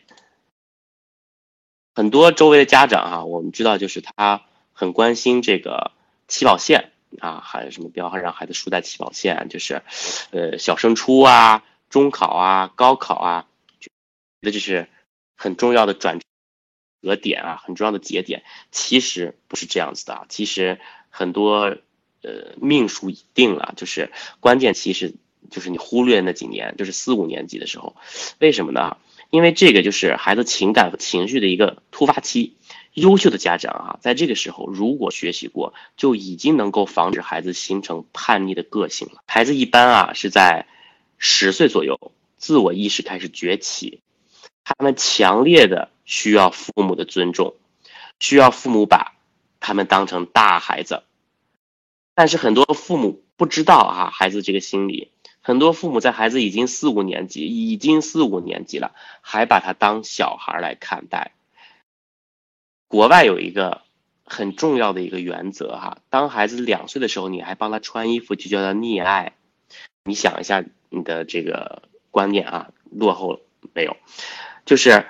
S2: 很多周围的家长哈、我们知道就是他很关心这个起跑线。啊，还有什么标让孩子输在起跑线，就是，呃，小升初啊、中考啊、高考啊，觉得这是很重要的转折点啊，很重要的节点。其实不是这样子的啊，其实很多呃命数已定了，就是关键其实就是你忽略那几年，就是四五年级的时候，为什么呢？因为这个就是孩子情感和情绪的一个突发期。优秀的家长啊，在这个时候如果学习过，就已经能够防止孩子形成叛逆的个性了。孩子一般啊是在十岁左右，自我意识开始崛起，他们强烈的需要父母的尊重，需要父母把他们当成大孩子。但是很多父母不知道啊，孩子这个心理，很多父母在孩子已经四五年级，已经四五年级了，还把他当小孩来看待。国外有一个很重要的一个原则哈。当孩子两岁的时候，你还帮他穿衣服，就叫他溺爱。你想一下，你的这个观念啊，落后了没有？就是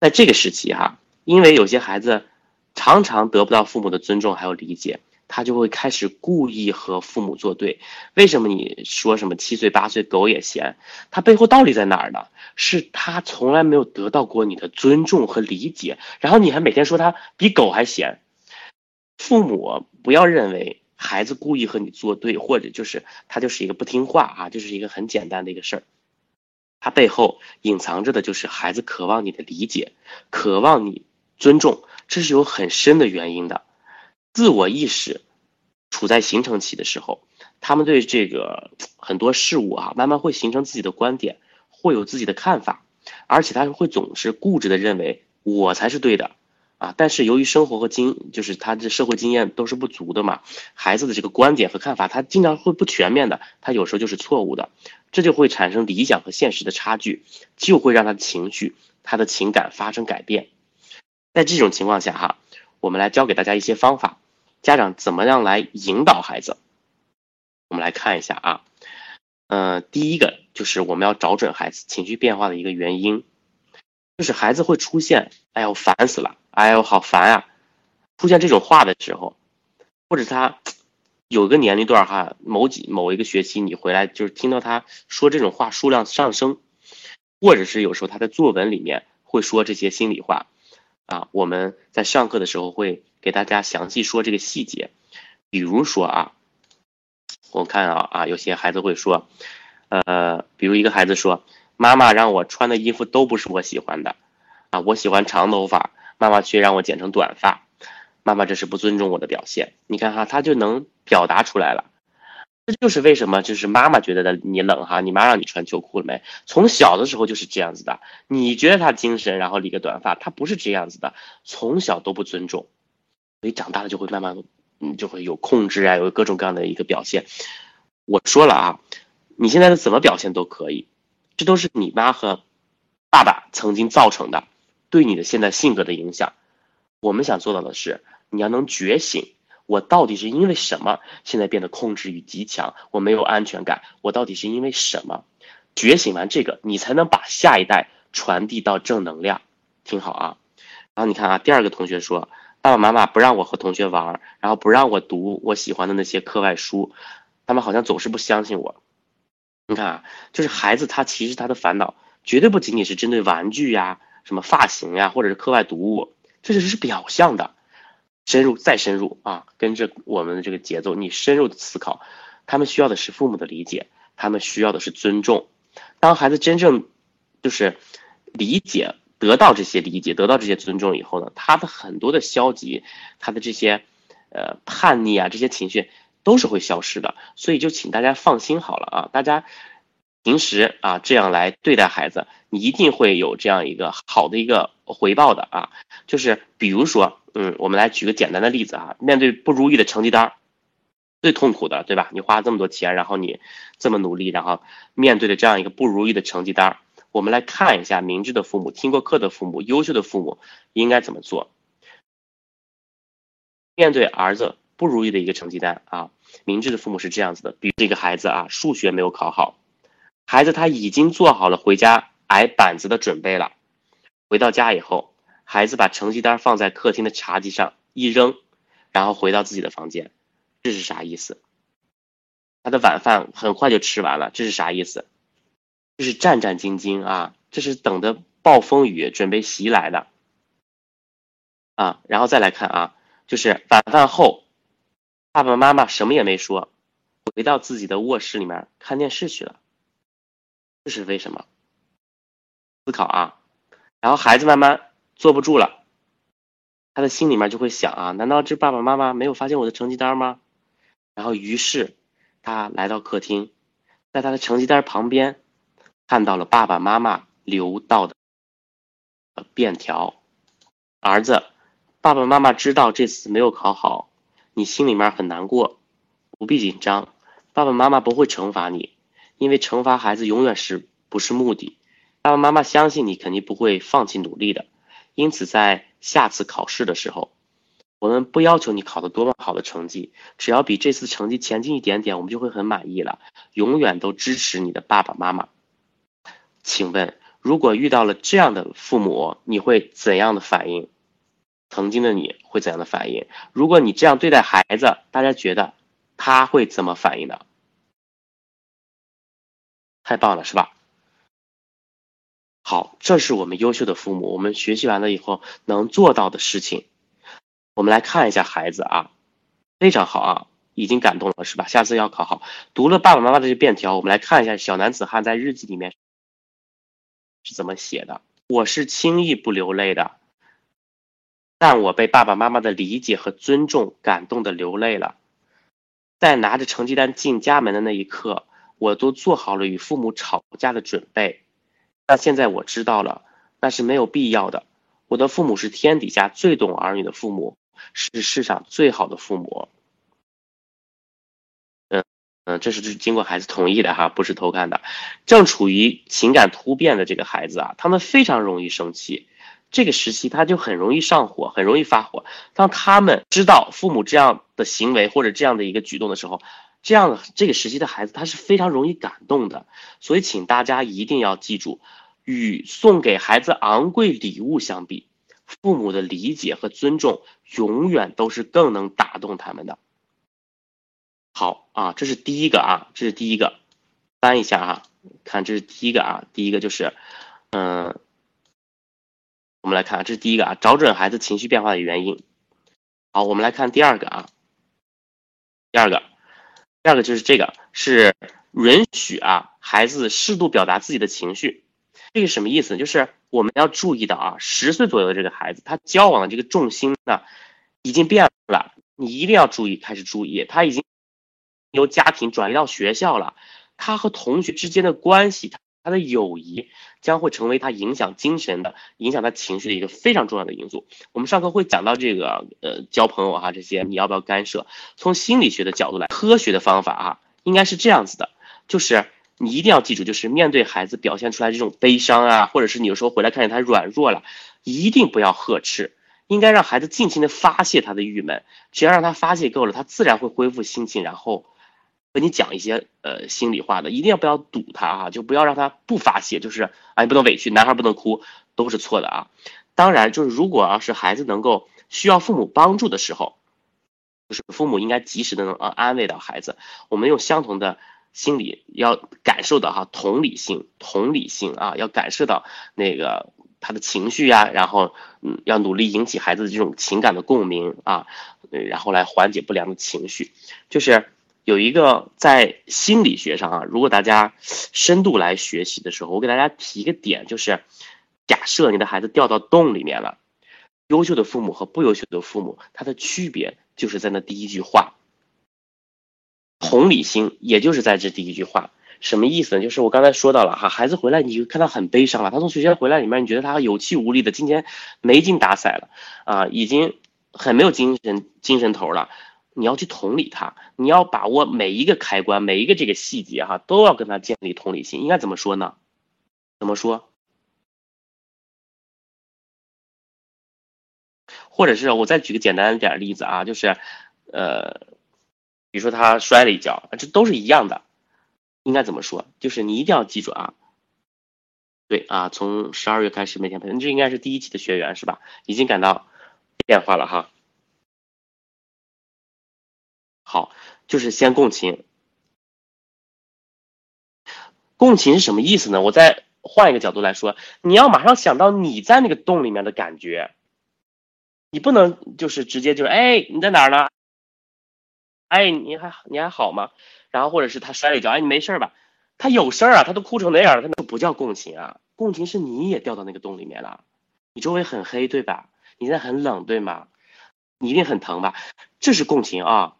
S2: 在这个时期哈，因为有些孩子常常得不到父母的尊重还有理解，他就会开始故意和父母作对。为什么你说什么七岁八岁狗也嫌？他背后道理在哪儿呢？是他从来没有得到过你的尊重和理解，然后你还每天说他比狗还闲。父母不要认为孩子故意和你作对，或者就是他就是一个不听话啊，就是一个很简单的一个事儿。他背后隐藏着的就是孩子渴望你的理解，渴望你尊重，这是有很深的原因的。自我意识处在形成期的时候，他们对这个很多事物啊，慢慢会形成自己的观点，会有自己的看法，而且他会总是固执的认为我才是对的。啊，但是由于生活和经，就是他的社会经验都是不足的嘛，孩子的这个观点和看法，他经常会不全面的，他有时候就是错误的，这就会产生理想和现实的差距，就会让他的情绪、他的情感发生改变。在这种情况下哈，我们来教给大家一些方法，家长怎么样来引导孩子？我们来看一下啊，嗯，第一个就是我们要找准孩子情绪变化的一个原因。就是孩子会出现，哎呦，烦死了，哎呦，好烦啊！出现这种话的时候，或者他有个年龄段哈，某几某一个学期你回来就是听到他说这种话数量上升，或者是有时候他在作文里面会说这些心里话，啊，我们在上课的时候会给大家详细说这个细节，比如说啊，我看啊啊，有些孩子会说，呃，比如一个孩子说。妈妈让我穿的衣服都不是我喜欢的，啊，我喜欢长头发，妈妈却让我剪成短发，妈妈这是不尊重我的表现。你看哈，他就能表达出来了，这就是为什么就是妈妈觉得的你冷哈，你妈让你穿秋裤了没？从小的时候就是这样子的，你觉得他精神，然后理个短发，他不是这样子的，从小都不尊重，所以长大了就会慢慢嗯就会有控制啊，有各种各样的一个表现。我说了啊，你现在的怎么表现都可以。这都是你妈和爸爸曾经造成的，对你的现在性格的影响。我们想做到的是，你要能觉醒，我到底是因为什么现在变得控制欲极强？我没有安全感，我到底是因为什么？觉醒完这个，你才能把下一代传递到正能量。听好啊！然后你看啊，第二个同学说，爸爸妈妈不让我和同学玩，然后不让我读我喜欢的那些课外书，他们好像总是不相信我。你看啊，就是孩子他其实他的烦恼绝对不仅仅是针对玩具呀、什么发型呀，或者是课外读物，这只是表象的。深入再深入啊，跟着我们的这个节奏，你深入的思考，他们需要的是父母的理解，他们需要的是尊重。当孩子真正就是理解得到这些理解，得到这些尊重以后呢，他的很多的消极，他的这些呃叛逆啊这些情绪。都是会消失的，所以就请大家放心好了啊！大家平时啊这样来对待孩子，你一定会有这样一个好的一个回报的啊！就是比如说，嗯，我们来举个简单的例子啊，面对不如意的成绩单，最痛苦的对吧？你花了这么多钱，然后你这么努力，然后面对着这样一个不如意的成绩单，我们来看一下明智的父母、听过课的父母、优秀的父母应该怎么做。面对儿子不如意的一个成绩单啊。明智的父母是这样子的，比如这个孩子啊，数学没有考好，孩子他已经做好了回家挨板子的准备了。回到家以后，孩子把成绩单放在客厅的茶几上一扔，然后回到自己的房间，这是啥意思？他的晚饭很快就吃完了，这是啥意思？这是战战兢兢啊，这是等着暴风雨准备袭来的啊。然后再来看啊，就是晚饭后。爸爸妈妈什么也没说，回到自己的卧室里面看电视去了。这是为什么？思考啊，然后孩子慢慢坐不住了，他的心里面就会想啊，难道这爸爸妈妈没有发现我的成绩单吗？然后于是他来到客厅，在他的成绩单旁边看到了爸爸妈妈留到的便条。儿子，爸爸妈妈知道这次没有考好。你心里面很难过，不必紧张，爸爸妈妈不会惩罚你，因为惩罚孩子永远是不是目的。爸爸妈妈相信你肯定不会放弃努力的，因此在下次考试的时候，我们不要求你考的多么好的成绩，只要比这次成绩前进一点点，我们就会很满意了。永远都支持你的爸爸妈妈。请问，如果遇到了这样的父母，你会怎样的反应？曾经的你会怎样的反应？如果你这样对待孩子，大家觉得他会怎么反应呢？太棒了，是吧？好，这是我们优秀的父母，我们学习完了以后能做到的事情。我们来看一下孩子啊，非常好啊，已经感动了是吧？下次要考好。读了爸爸妈妈的这便条，我们来看一下小男子汉在日记里面是怎么写的。我是轻易不流泪的，但我被爸爸妈妈的理解和尊重感动的流泪了。在拿着成绩单进家门的那一刻，我都做好了与父母吵架的准备。那现在我知道了，那是没有必要的。我的父母是天底下最懂儿女的父母。是世上最好的父母，嗯嗯，这是是经过孩子同意的哈，不是偷看的。正处于情感突变的这个孩子啊，他们非常容易生气，这个时期他就很容易上火，很容易发火。当他们知道父母这样的行为或者这样的一个举动的时候，这样这个时期的孩子他是非常容易感动的。所以，请大家一定要记住，与送给孩子昂贵礼物相比。父母的理解和尊重永远都是更能打动他们的。好啊，这是第一个啊，这是第一个，翻一下啊，看这是第一个啊，第一个就是，嗯，我们来看，这是第一个啊，找准孩子情绪变化的原因。好，我们来看第二个啊，第二个，第二个就是这个是允许啊孩子适度表达自己的情绪。这个什么意思？就是我们要注意到啊，十岁左右的这个孩子，他交往的这个重心呢，已经变了。你一定要注意，开始注意，他已经由家庭转移到学校了。他和同学之间的关系，他他的友谊将会成为他影响精神的、影响他情绪的一个非常重要的因素。我们上课会讲到这个，呃，交朋友哈，这些你要不要干涉？从心理学的角度来，科学的方法啊，应该是这样子的，就是。你一定要记住，就是面对孩子表现出来这种悲伤啊，或者是你有时候回来看见他软弱了，一定不要呵斥，应该让孩子尽情的发泄他的郁闷。只要让他发泄够了，他自然会恢复心情，然后跟你讲一些呃心里话的。一定要不要堵他啊，就不要让他不发泄，就是啊你不能委屈，男孩不能哭，都是错的啊。当然，就是如果要是孩子能够需要父母帮助的时候，就是父母应该及时的能啊安慰到孩子。我们用相同的。心理要感受到哈同理心，同理心啊，要感受到那个他的情绪呀，然后嗯，要努力引起孩子的这种情感的共鸣啊，然后来缓解不良的情绪。就是有一个在心理学上啊，如果大家深度来学习的时候，我给大家提一个点，就是假设你的孩子掉到洞里面了，优秀的父母和不优秀的父母，他的区别就是在那第一句话。同理心，也就是在这第一句话，什么意思呢？就是我刚才说到了哈，孩子回来，你就看到很悲伤了，他从学校回来里面，你觉得他有气无力的，今天没精打采了，啊，已经很没有精神精神头了。你要去同理他，你要把握每一个开关，每一个这个细节哈，都要跟他建立同理心。应该怎么说呢？怎么说？或者是我再举个简单点例子啊，就是呃。比如说他摔了一跤，这都是一样的，应该怎么说？就是你一定要记住啊，对啊，从十二月开始每天培训，这应该是第一期的学员是吧？已经感到变化了哈。好，就是先共情，共情是什么意思呢？我再换一个角度来说，你要马上想到你在那个洞里面的感觉，你不能就是直接就是哎你在哪儿呢？哎，你还你还好吗？然后或者是他摔了一跤，哎，你没事吧？他有事儿啊，他都哭成那样了，他那不叫共情啊。共情是你也掉到那个洞里面了，你周围很黑对吧？你现在很冷对吗？你一定很疼吧？这是共情啊。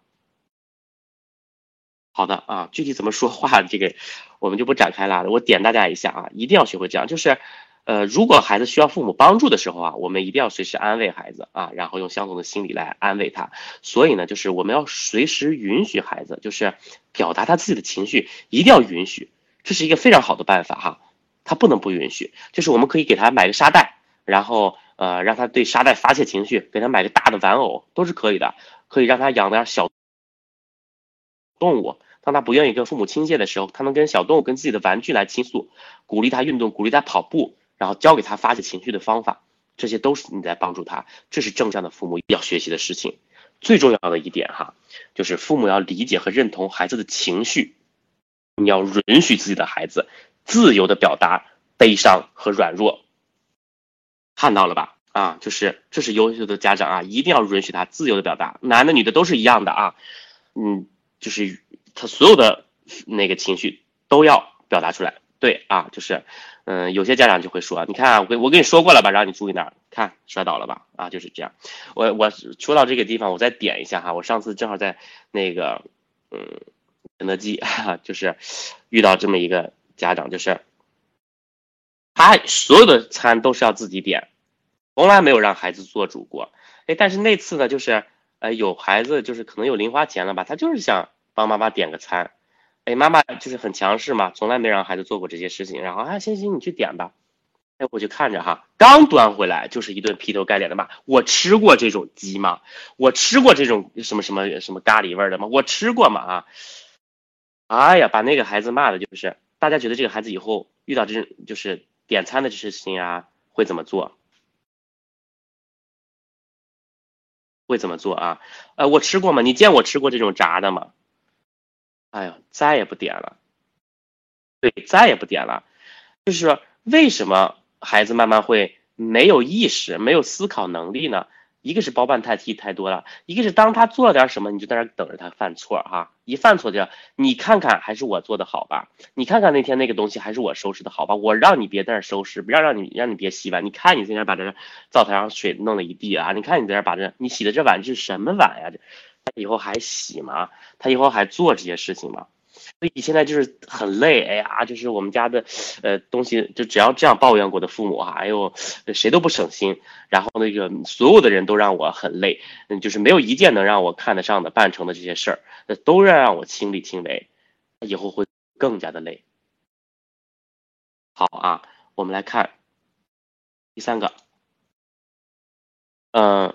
S2: 好的啊，具体怎么说话这个我们就不展开了，我点大家一下啊，一定要学会这样，就是。呃，如果孩子需要父母帮助的时候啊，我们一定要随时安慰孩子啊，然后用相同的心理来安慰他。所以呢，就是我们要随时允许孩子，就是表达他自己的情绪，一定要允许，这是一个非常好的办法哈。他不能不允许，就是我们可以给他买个沙袋，然后呃让他对沙袋发泄情绪，给他买个大的玩偶都是可以的，可以让他养点小动物。当他不愿意跟父母倾泻的时候，他能跟小动物、跟自己的玩具来倾诉，鼓励他运动，鼓励他跑步，然后教给他发泄情绪的方法，这些都是你在帮助他。这是正向的父母要学习的事情。最重要的一点哈，就是父母要理解和认同孩子的情绪，你要允许自己的孩子自由的表达悲伤和软弱。看到了吧？啊，就是这是优秀的家长啊，一定要允许他自由的表达，男的女的都是一样的啊。嗯，就是他所有的那个情绪都要表达出来。对啊，就是，嗯，有些家长就会说，你看我跟我跟你说过了吧，让你注意哪儿，看摔倒了吧，啊，就是这样。我我说到这个地方，我再点一下哈，我上次正好在那个，嗯，肯德基，就是遇到这么一个家长，就是他所有的餐都是要自己点，从来没有让孩子做主过。哎，但是那次呢，就是，呃，有孩子就是可能有零花钱了吧，他就是想帮妈妈点个餐。哎，妈妈就是很强势嘛，从来没让孩子做过这些事情。然后啊，行行，你去点吧。哎，我就看着哈，刚端回来就是一顿劈头盖脸的骂。我吃过这种鸡吗？我吃过这种什么什么什么咖喱味的吗？我吃过吗？啊！哎呀，把那个孩子骂的，就是大家觉得这个孩子以后遇到这种就是点餐的这事情啊，会怎么做？会怎么做啊？呃，我吃过吗？你见我吃过这种炸的吗？哎呀，再也不点了。对，再也不点了。就是说，为什么孩子慢慢会没有意识、没有思考能力呢？一个是包办代替太多了，一个是当他做了点什么，你就在那等着他犯错哈。一犯错就，你看看还是我做的好吧？你看看那天那个东西还是我收拾的好吧？我让你别在那收拾，不要让你让你别洗碗。你看你在那把这灶台上水弄了一地啊！你看你在那把这你洗的这碗是什么碗呀？这。他以后还洗吗？他以后还做这些事情吗？所以现在就是很累，哎呀，就是我们家的，呃，东西就只要这样抱怨过的父母啊，哎呦，谁都不省心。然后那个所有的人都让我很累，嗯，就是没有一件能让我看得上的办成的这些事儿，那都要让我亲力亲为，以后会更加的累。好啊，我们来看第三个，嗯。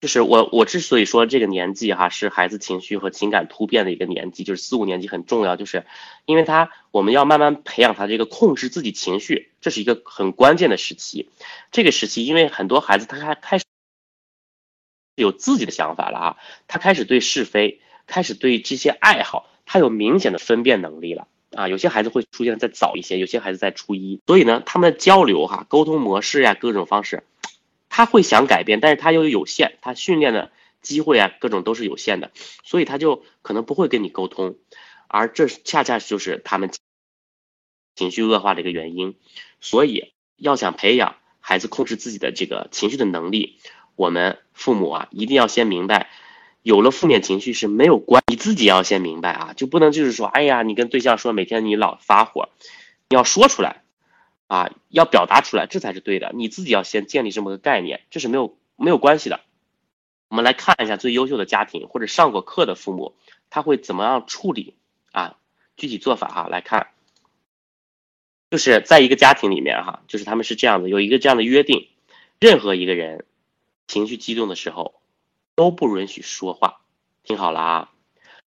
S2: 就是我，我之所以说这个年纪哈是孩子情绪和情感突变的一个年纪，就是四五年级很重要，就是因为他我们要慢慢培养他这个控制自己情绪，这是一个很关键的时期。这个时期，因为很多孩子他还开始有自己的想法了啊，他开始对是非，开始对这些爱好，他有明显的分辨能力了啊。有些孩子会出现再早一些，有些孩子在初一，所以呢，他们的交流哈，沟通模式呀，各种方式。他会想改变，但是他又有限，他训练的机会啊，各种都是有限的，所以他就可能不会跟你沟通，而这恰恰就是他们情绪恶化的一个原因。所以要想培养孩子控制自己的这个情绪的能力，我们父母啊一定要先明白，有了负面情绪是没有关，你自己要先明白啊，就不能就是说，哎呀，你跟对象说每天你老发火，你要说出来。啊，要表达出来，这才是对的。你自己要先建立这么个概念，这是没有没有关系的。我们来看一下最优秀的家庭或者上过课的父母，他会怎么样处理啊？具体做法哈，来看，就是在一个家庭里面哈，就是他们是这样的，有一个这样的约定：任何一个人情绪激动的时候，都不允许说话。听好了啊，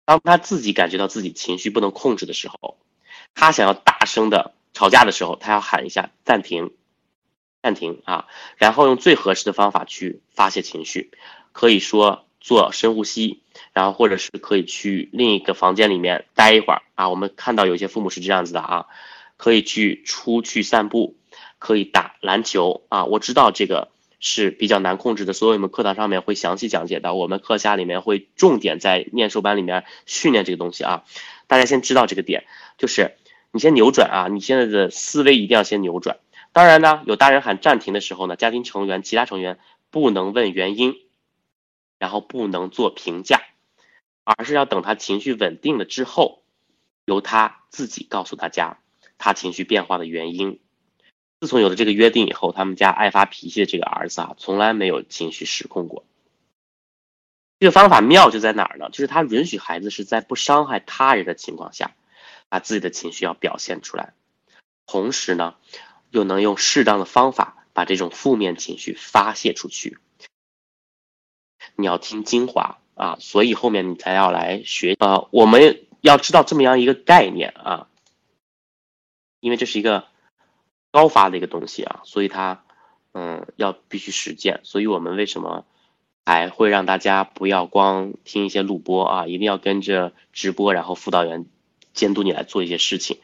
S2: 当他自己感觉到自己情绪不能控制的时候，他想要大声的。吵架的时候，他要喊一下暂停，暂停啊，然后用最合适的方法去发泄情绪，可以说做深呼吸，然后或者是可以去另一个房间里面待一会儿啊。我们看到有些父母是这样子的啊，可以去出去散步，可以打篮球啊。我知道这个是比较难控制的，所以我们课堂上面会详细讲解的。我们课下里面会重点在念书班里面训练这个东西啊。大家先知道这个点，就是。你先扭转啊！你现在的思维一定要先扭转。当然呢，有大人喊暂停的时候呢，家庭成员其他成员不能问原因，然后不能做评价，而是要等他情绪稳定了之后，由他自己告诉大家他情绪变化的原因。自从有了这个约定以后，他们家爱发脾气的这个儿子啊，从来没有情绪失控过。这个方法妙就在哪儿呢？就是他允许孩子是在不伤害他人的情况下。把自己的情绪要表现出来，同时呢，又能用适当的方法把这种负面情绪发泄出去。你要听精华啊，所以后面你才要来学啊。我们要知道这么样一个概念啊，因为这是一个高发的一个东西啊，所以它嗯要必须实践。所以我们为什么还会让大家不要光听一些录播啊，一定要跟着直播，然后辅导员监督你来做一些事情。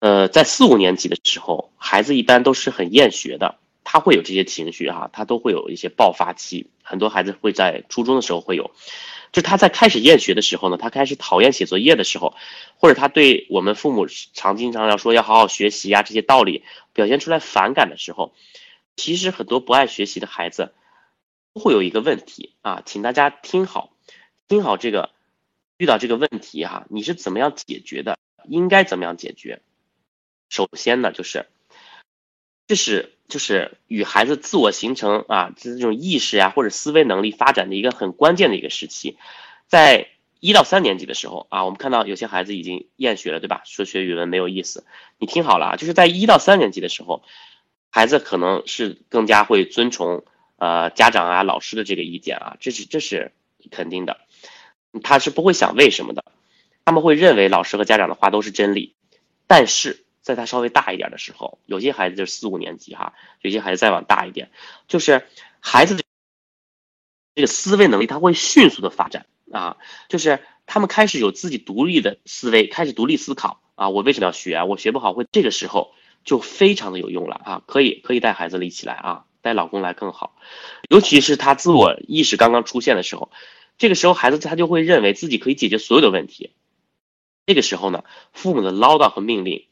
S2: 呃，在四五年级的时候，孩子一般都是很厌学的，他会有这些情绪哈，他都会有一些爆发期。很多孩子会在初中的时候会有，就他在开始厌学的时候呢，他开始讨厌写作业的时候，或者他对我们父母常经常要说要好好学习啊这些道理表现出来反感的时候，其实很多不爱学习的孩子都会有一个问题啊，请大家听好，听好这个遇到这个问题哈，你是怎么样解决的？应该怎么样解决？首先呢，就是这是就是与孩子自我形成啊，这种意识呀或者思维能力发展的一个很关键的一个时期，在一到三年级的时候啊，我们看到有些孩子已经厌学了，对吧？说学语文没有意思。你听好了啊，就是在一到三年级的时候，孩子可能是更加会遵从呃家长啊老师的这个意见啊，这是这是肯定的，他是不会想为什么的，他们会认为老师和家长的话都是真理，但是。在他稍微大一点的时候，有些孩子就是四五年级哈，有些孩子再往大一点，就是孩子这个思维能力他会迅速的发展啊，就是他们开始有自己独立的思维，开始独立思考啊，我为什么要学啊？我学不好会这个时候就非常的有用了啊，可以可以带孩子一起来啊，带老公来更好，尤其是他自我意识刚刚出现的时候，这个时候孩子他就会认为自己可以解决所有的问题，这个时候呢，父母的唠叨和命令。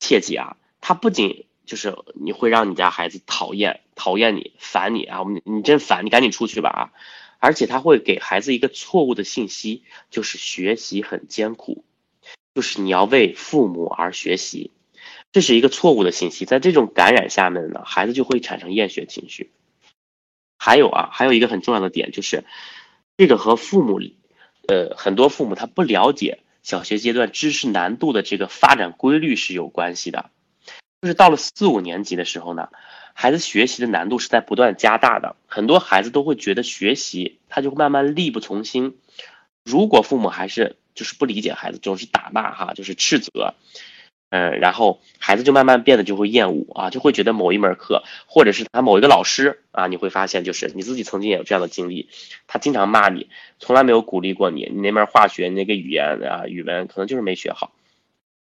S2: 切记啊，他不仅就是你会让你家孩子讨厌、讨厌你、烦你啊，我们你真烦，你赶紧出去吧啊！而且他会给孩子一个错误的信息，就是学习很艰苦，就是你要为父母而学习，这是一个错误的信息。在这种感染下面呢，孩子就会产生厌学情绪。还有啊，还有一个很重要的点就是，这个和父母，呃，很多父母他不了解。小学阶段知识难度的这个发展规律是有关系的，就是到了四五年级的时候呢，孩子学习的难度是在不断加大的，很多孩子都会觉得学习他就慢慢力不从心。如果父母还是就是不理解孩子，总是打骂哈，就是斥责。嗯，然后孩子就慢慢变得就会厌恶啊，就会觉得某一门课或者是他某一个老师啊，你会发现就是你自己曾经也有这样的经历，他经常骂你，从来没有鼓励过你，你那门化学那个语言啊语文可能就是没学好，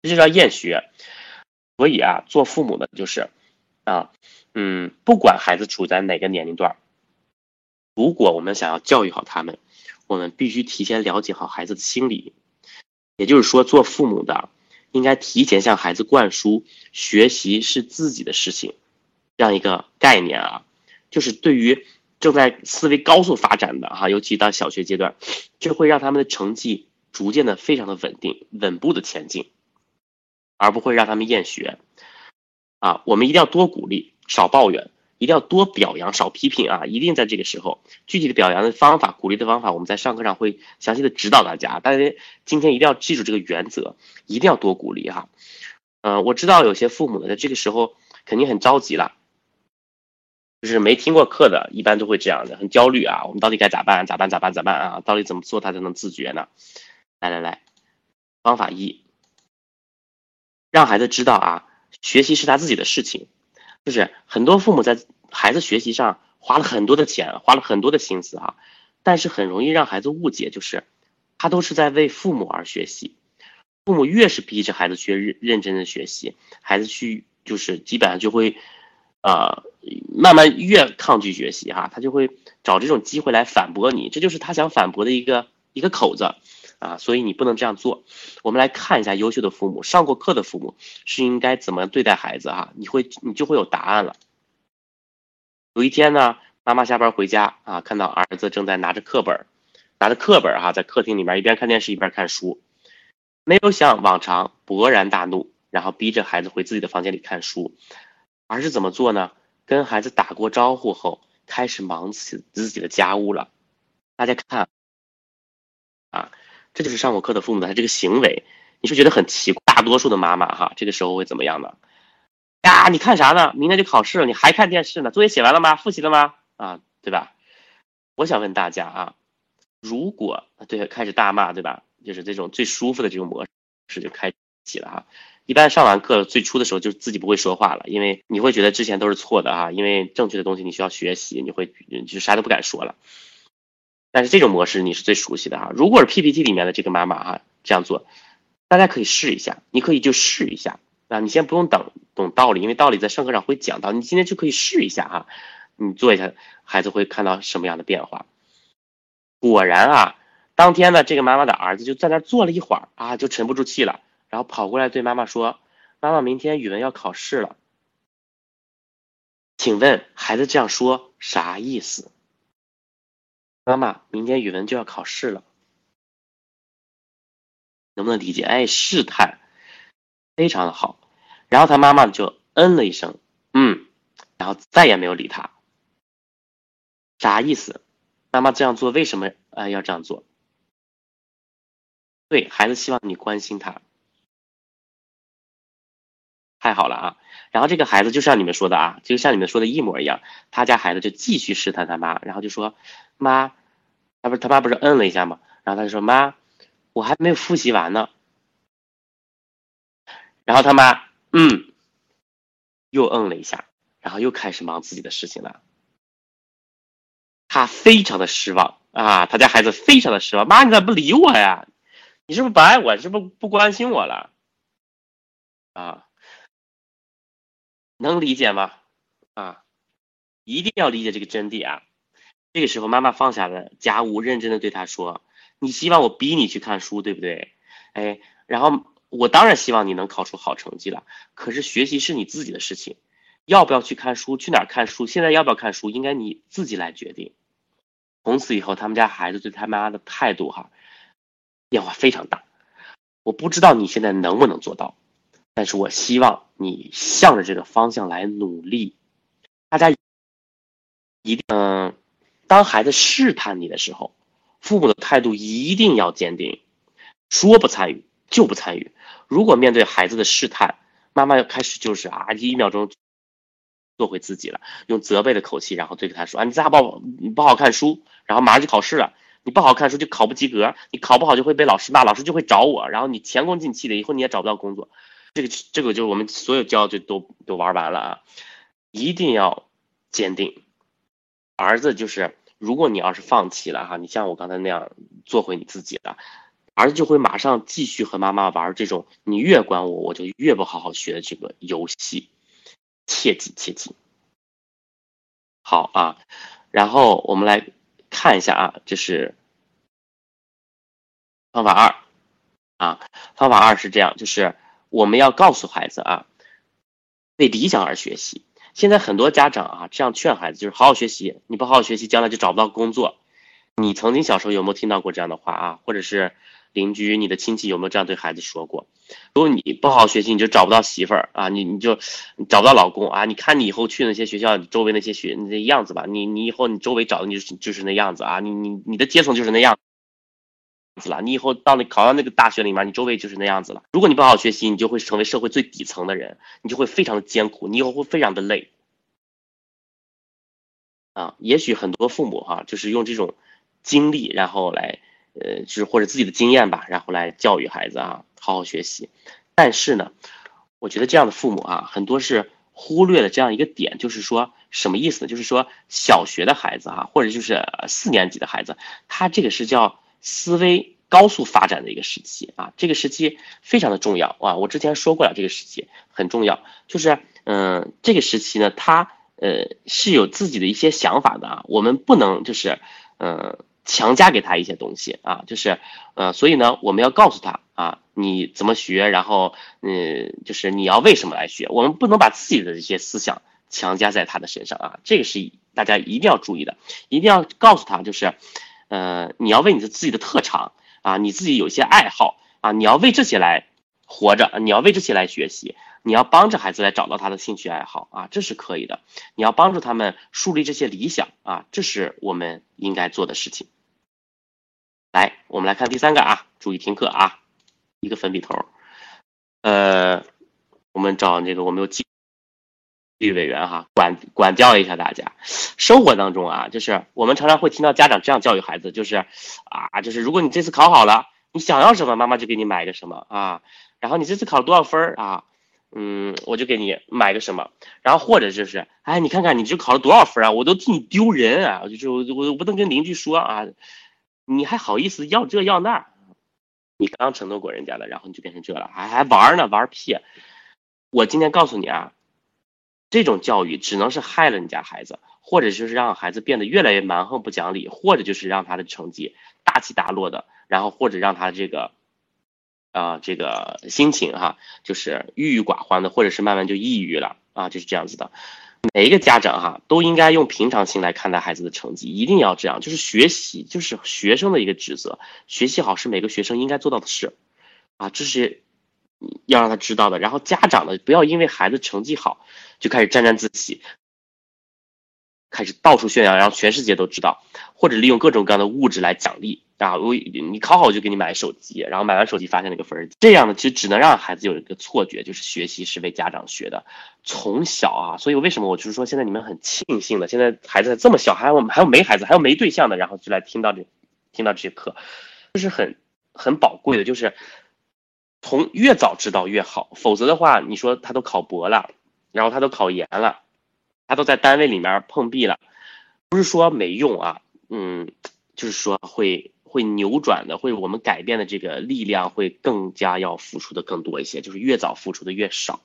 S2: 这就叫厌学。所以啊，做父母的就是啊，嗯，不管孩子处在哪个年龄段，如果我们想要教育好他们，我们必须提前了解好孩子的心理，也就是说，做父母的。应该提前向孩子灌输学习是自己的事情这样一个概念啊，就是对于正在思维高速发展的哈，尤其到小学阶段，这会让他们的成绩逐渐的非常的稳定、稳步的前进，而不会让他们厌学啊。我们一定要多鼓励，少抱怨。一定要多表扬，少批评啊！一定在这个时候，具体的表扬的方法、鼓励的方法，我们在上课上会详细的指导大家。大家今天一定要记住这个原则，一定要多鼓励哈。嗯，我知道有些父母呢，在这个时候肯定很着急了，就是没听过课的，一般都会这样的，很焦虑啊。我们到底该咋办？咋办？咋办？咋办啊？到底怎么做他才能自觉呢？来来来，方法一，让孩子知道啊，学习是他自己的事情。就是很多父母在孩子学习上花了很多的钱，花了很多的心思哈，但是很容易让孩子误解，就是他都是在为父母而学习。父母越是逼着孩子去认认真的学习，孩子去就是基本上就会，呃，慢慢越抗拒学习哈，他就会找这种机会来反驳你，这就是他想反驳的一个一个口子。啊，所以你不能这样做。我们来看一下优秀的父母，上过课的父母是应该怎么对待孩子哈？你会，你就会有答案了。有一天呢，妈妈下班回家啊，看到儿子正在拿着课本，拿着课本哈，在客厅里面一边看电视一边看书，没有像往常勃然大怒，然后逼着孩子回自己的房间里看书，而是怎么做呢？跟孩子打过招呼后，开始忙起自己的家务了。大家看，这就是上过课的父母他这个行为，你是觉得很奇怪？大多数的妈妈哈，这个时候会怎么样呢？呀，你看啥呢？明天就考试了，你还看电视呢？作业写完了吗？复习了吗？啊，对吧？我想问大家啊，如果对开始大骂，对吧？就是这种最舒服的这种模式就开启了哈。一般上完课最初的时候就自己不会说话了，因为你会觉得之前都是错的啊，因为正确的东西你需要学习，你会就啥都不敢说了。但是这种模式你是最熟悉的哈。如果是 PPT 里面的这个妈妈哈这样做，大家可以试一下，你可以就试一下啊，你先不用等懂道理，因为道理在上课上会讲到，你今天就可以试一下哈，你做一下，孩子会看到什么样的变化。果然啊，当天呢，这个妈妈的儿子就在那坐了一会儿啊，就沉不住气了。然后跑过来对妈妈说：“妈妈，明天语文要考试了，请问孩子这样说啥意思？”妈妈，明天语文就要考试了，能不能理解？哎，试探，非常的好。然后他妈妈就嗯了一声，嗯，然后再也没有理他。啥意思？妈妈这样做为什么啊要这样做？对孩子希望你关心他。太好了啊！然后这个孩子就像你们说的啊，就像你们说的一模一样。他家孩子就继续试探他妈，然后就说：“妈，他不是他妈不是摁了一下吗？”然后他就说：“妈，我还没有复习完呢。”然后他妈嗯，又摁了一下，然后又开始忙自己的事情了。他非常的失望啊，他家孩子非常的失望。妈，你咋不理我呀？你是不是不爱我？是不是不关心我了？啊？能理解吗？啊，一定要理解这个真谛啊！这个时候，妈妈放下了家务，认真的对他说：“你希望我逼你去看书，对不对？哎，然后我当然希望你能考出好成绩了。可是学习是你自己的事情，要不要去看书，去哪儿看书，现在要不要看书，应该你自己来决定。”从此以后，他们家孩子对他妈的态度哈，变化非常大。我不知道你现在能不能做到。但是我希望你向着这个方向来努力。大家一定，嗯，当孩子试探你的时候，父母的态度一定要坚定，说不参与就不参与。如果面对孩子的试探，妈妈要开始就是啊，一秒钟做回自己了，用责备的口气，然后对着他说啊，你咋不你不好看书，然后马上就考试了，你不好看书就考不及格，你考不好就会被老师骂，老师就会找我，然后你前功尽弃的，以后你也找不到工作。这个这个就是我们所有教就都都玩完了啊！一定要坚定，儿子就是，如果你要是放弃了哈，你像我刚才那样做回你自己了，儿子就会马上继续和妈妈玩这种你越管我我就越不好好学的这个游戏，切记切记。好啊，然后我们来看一下啊，这是方法二啊，方法二是这样，就是。我们要告诉孩子啊，为理想而学习。现在很多家长啊，这样劝孩子就是好好学习，你不好好学习，将来就找不到工作。你曾经小时候有没有听到过这样的话啊？或者是邻居、你的亲戚有没有这样对孩子说过？如果你不好好学习，你就找不到媳妇儿啊，你你就找不到老公啊。你看你以后去那些学校周围那些学那样子吧，你你以后你周围找的你就是就是那样子啊，你你你的阶层就是那样。子了，你以后到那考到那个大学里面，你周围就是那样子了。如果你不好好学习，你就会成为社会最底层的人，你就会非常的艰苦，你以后会非常的累。啊，也许很多父母哈，就是用这种经历，然后来，呃，就是或者自己的经验吧，然后来教育孩子啊，好好学习。但是呢，我觉得这样的父母啊，很多是忽略了这样一个点，就是说什么意思呢？就是说小学的孩子啊，或者就是四年级的孩子，他这个是叫。思维高速发展的一个时期啊，这个时期非常的重要啊。我之前说过了，这个时期很重要，就是嗯，这个时期呢，他呃是有自己的一些想法的啊。我们不能就是嗯强加给他一些东西啊，就是呃，所以呢，我们要告诉他啊，你怎么学，然后嗯，就是你要为什么来学，我们不能把自己的这些思想强加在他的身上啊。这个是大家一定要注意的，一定要告诉他就是。呃，你要为你的自己的特长啊，你自己有一些爱好啊，你要为这些来活着，你要为这些来学习，你要帮着孩子来找到他的兴趣爱好啊，这是可以的。你要帮助他们树立这些理想啊，这是我们应该做的事情。来，我们来看第三个啊，注意听课啊，一个粉笔头，呃，我们找那个我们有纪律委员哈，管管教一下大家。生活当中啊，就是我们常常会听到家长这样教育孩子，就是啊，就是如果你这次考好了，你想要什么，妈妈就给你买个什么啊。然后你这次考了多少分儿啊？嗯，我就给你买个什么。然后或者就是，哎，你看看你这考了多少分啊？我都替你丢人啊！就是我我不能跟邻居说啊，你还好意思要这要那？你刚承诺过人家的，然后你就变成这了，还还玩呢，玩屁！我今天告诉你啊。这种教育只能是害了你家孩子，或者就是让孩子变得越来越蛮横不讲理，或者就是让他的成绩大起大落的，然后或者让他这个，啊，这个心情哈，就是郁郁寡欢的，或者是慢慢就抑郁了啊，就是这样子的。每一个家长哈都应该用平常心来看待孩子的成绩，一定要这样，就是学习就是学生的一个职责，学习好是每个学生应该做到的事，啊，这是。要让他知道的，然后家长呢，不要因为孩子成绩好就开始沾沾自喜，开始到处炫耀，让全世界都知道，或者利用各种各样的物质来奖励。啊，我你考好就给你买手机，然后买完手机发现那个分儿，这样呢，其实只能让孩子有一个错觉，就是学习是为家长学的，从小啊，所以为什么我就是说现在你们很庆幸的，现在孩子这么小，还有还有没孩子，还有没对象的，然后就来听到这听到这些课，就是很很宝贵的，就是。从越早知道越好，否则的话，你说他都考博了，然后他都考研了，他都在单位里面碰壁了，不是说没用啊，嗯，就是说会会扭转的，会我们改变的这个力量会更加要付出的更多一些，就是越早付出的越少。